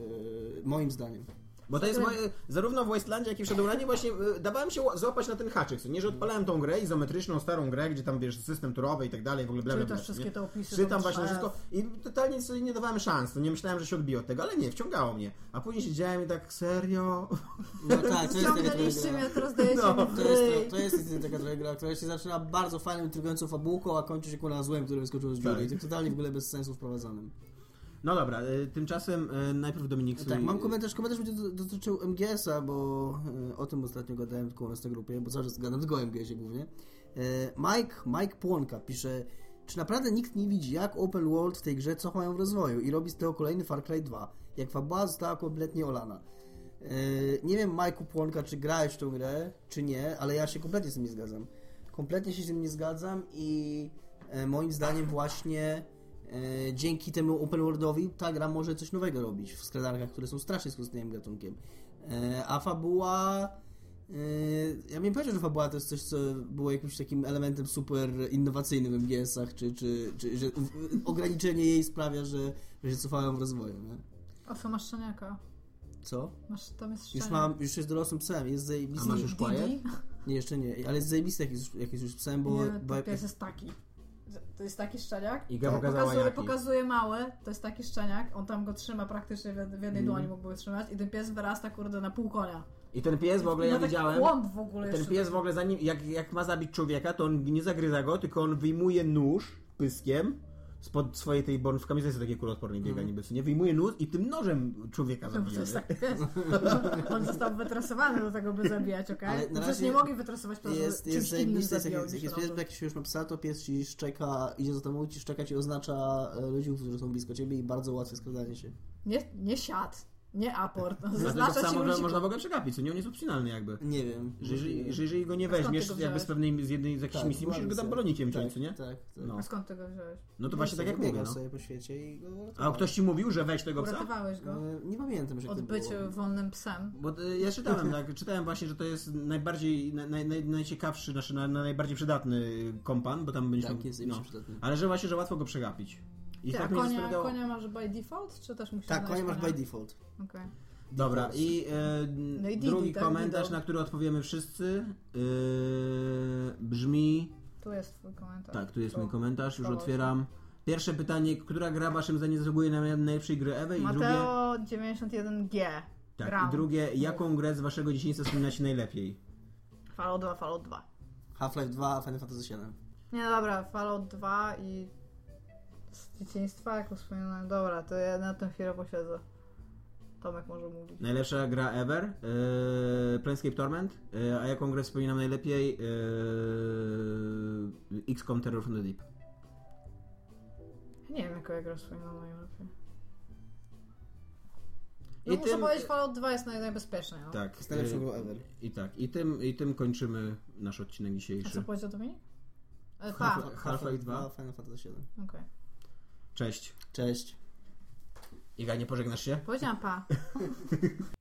moim zdaniem. Bo to jest moje, zarówno w Wastelandzie, jak i w Shadowrunie właśnie y, dawałem się ła- złapać na ten haczyk, nie, że odpalałem tą grę, izometryczną, starą grę, gdzie tam, wiesz, system turowy i tak dalej, w ogóle bla, bla, Czytasz bla, wszystkie nie? te opisy. Czytam tam właśnie wszystko i totalnie sobie nie dawałem szans, nie myślałem, że się odbiję od tego, ale nie, wciągało mnie. A później siedziałem i tak, serio? No tak, to jest taka gra. mnie, teraz dajecie No, To jest, to taka trochę gra, która się zaczyna bardzo fajną, intrygującą fabułką, a kończy się kurwa złem, który wyskoczył z dziury. Tak. I to totalnie w ogóle bez sensu wprowadzonym. No dobra, y, tymczasem y, najpierw Dominik swój... Tak, mam komentarz, komentarz będzie do- dotyczył MGS-a, bo e, o tym ostatnio gadałem tylko u nas na grupie, bo cały czas gadam tylko o MGS-ie głównie. E, Mike, Mike Płonka pisze, czy naprawdę nikt nie widzi, jak open world w tej grze cofają w rozwoju i robi z tego kolejny Far Cry 2, jak fabuła została kompletnie olana. E, Nie wiem, Mike'u Płonka, czy grałeś w tę grę, czy nie, ale ja się kompletnie z tym nie zgadzam. Kompletnie się z tym nie zgadzam i e, moim zdaniem właśnie e, dzięki temu open worldowi ta gra może coś nowego robić w skradarkach, które są strasznie skutecznym gatunkiem. E, a fabuła... e, Ja bym powiedział, że fabuła to jest coś, co było jakimś takim elementem super innowacyjnym w MGS-ach, czy, czy, czy że ograniczenie jej sprawia, że, że się cofają w rozwoju. Nie? O co masz szczeniaka? Co? Masz, tam jest Już szczeniak. mam, już jest dorosłym psem, jest zajebisty. A masz już Quiet? Nie, jeszcze nie, ale jest zajebisty jak jest, jak jest już psem, bo... Nie, bo pies jest taki. To jest taki szczeniak. Iga pokazała pokazuje, jaki. pokazuje mały, to jest taki szczeniak, on tam go trzyma praktycznie w, w jednej Mhm. dłoni mógłby go trzymać i ten pies wyrasta kurde na pół konia. I ten pies w ogóle, ja widziałem, w ogóle ten pies w ogóle zanim, jak, jak ma zabić człowieka, to on nie zagryza go, tylko on wyjmuje nóż pyskiem spod swojej tej, bo on w kamizelce takiej kuloodpornej biega niby, co nie? Wyjmuje nóż i tym nożem człowieka No, bo to zabija. jest nie? taki pies. On został wytresowany do tego, by zabijać, okej? Ale Okay? na Przecież razie nie mogli wytresować po Jest, jest, jest czymś innym jak, zabijał jest robił. pies, jak się już ma psa, to pies ci szczeka, idzie za tobą, ci szczeka ci oznacza e, ludzi, którzy są blisko ciebie i bardzo łatwe skradanie się. Nie, nie siad, nie aport. No, Zaznacza ci można, ludzi... można w ogóle przegapić, co nie? On jest opcjonalny jakby. Nie wiem. Że jeżeli, że jeżeli go nie weźmiesz jakby z pewnej, z jednej z jakiejś Tak, misji, musisz go tam byłem balonikiem tak, ciąć, co nie? Tak, tak. No. A skąd ty go wziąłeś? No to właśnie tak jak mówię, no. sobie po świecie i go A ktoś ci mówił, że weź tego psa? Uratowałeś go? E, Nie pamiętam, że jak Od to bycia było. wolnym psem. Bo y, ja czytałem, tak, czytałem właśnie, że to jest najbardziej, naj, naj, najciekawszy, znaczy na, na najbardziej przydatny kompan, bo tam będziemy... Tak, jest no. no. przydatny. Ale że właśnie, że łatwo go przegapić. I tak się konia, zastanawiało- konia masz by default, czy też musisz Tak, konia masz by default. Okej. Dobra, i, e, No i Didi, drugi tak, komentarz, Dido. na który odpowiemy wszyscy, e, brzmi... Tu jest twój komentarz. Tak, tu jest To mój komentarz, już otwieram. Pierwsze pytanie, która gra waszym zdaniem zasługuje na najlepszej gry ever? I drugie, Mateo 91G. tak, Gram. i drugie, jaką grę z waszego dzieciństwa wspominacie najlepiej? Fallout 2, Fallout 2. Half-Life 2, Final Fantasy 7. Nie, no dobra, Fallout 2 i z dzieciństwa, jak wspominałem. Dobra, to ja na tę chwilę posiedzę. Tomek może mówić. Najlepsza gra ever? Yy, Planescape Torment. Yy, a jaką grę wspominam najlepiej? Yy, XCOM Terror from the Deep. Nie wiem, jaką ja grę wspominam najlepiej. I No muszę tym- powiedzieć, Fallout 2 jest naj, najbezpieczny. No. Tak. Jest najlepszą yy, grą ever. I tak. I tym, I tym kończymy nasz odcinek A co dzisiejszy. powiedział Dominik? E, pa, Half- Half-Life 2. Final Fantasy 7. okej. Cześć. Cześć. Iga, nie pożegnasz się? Powiedziałam pa.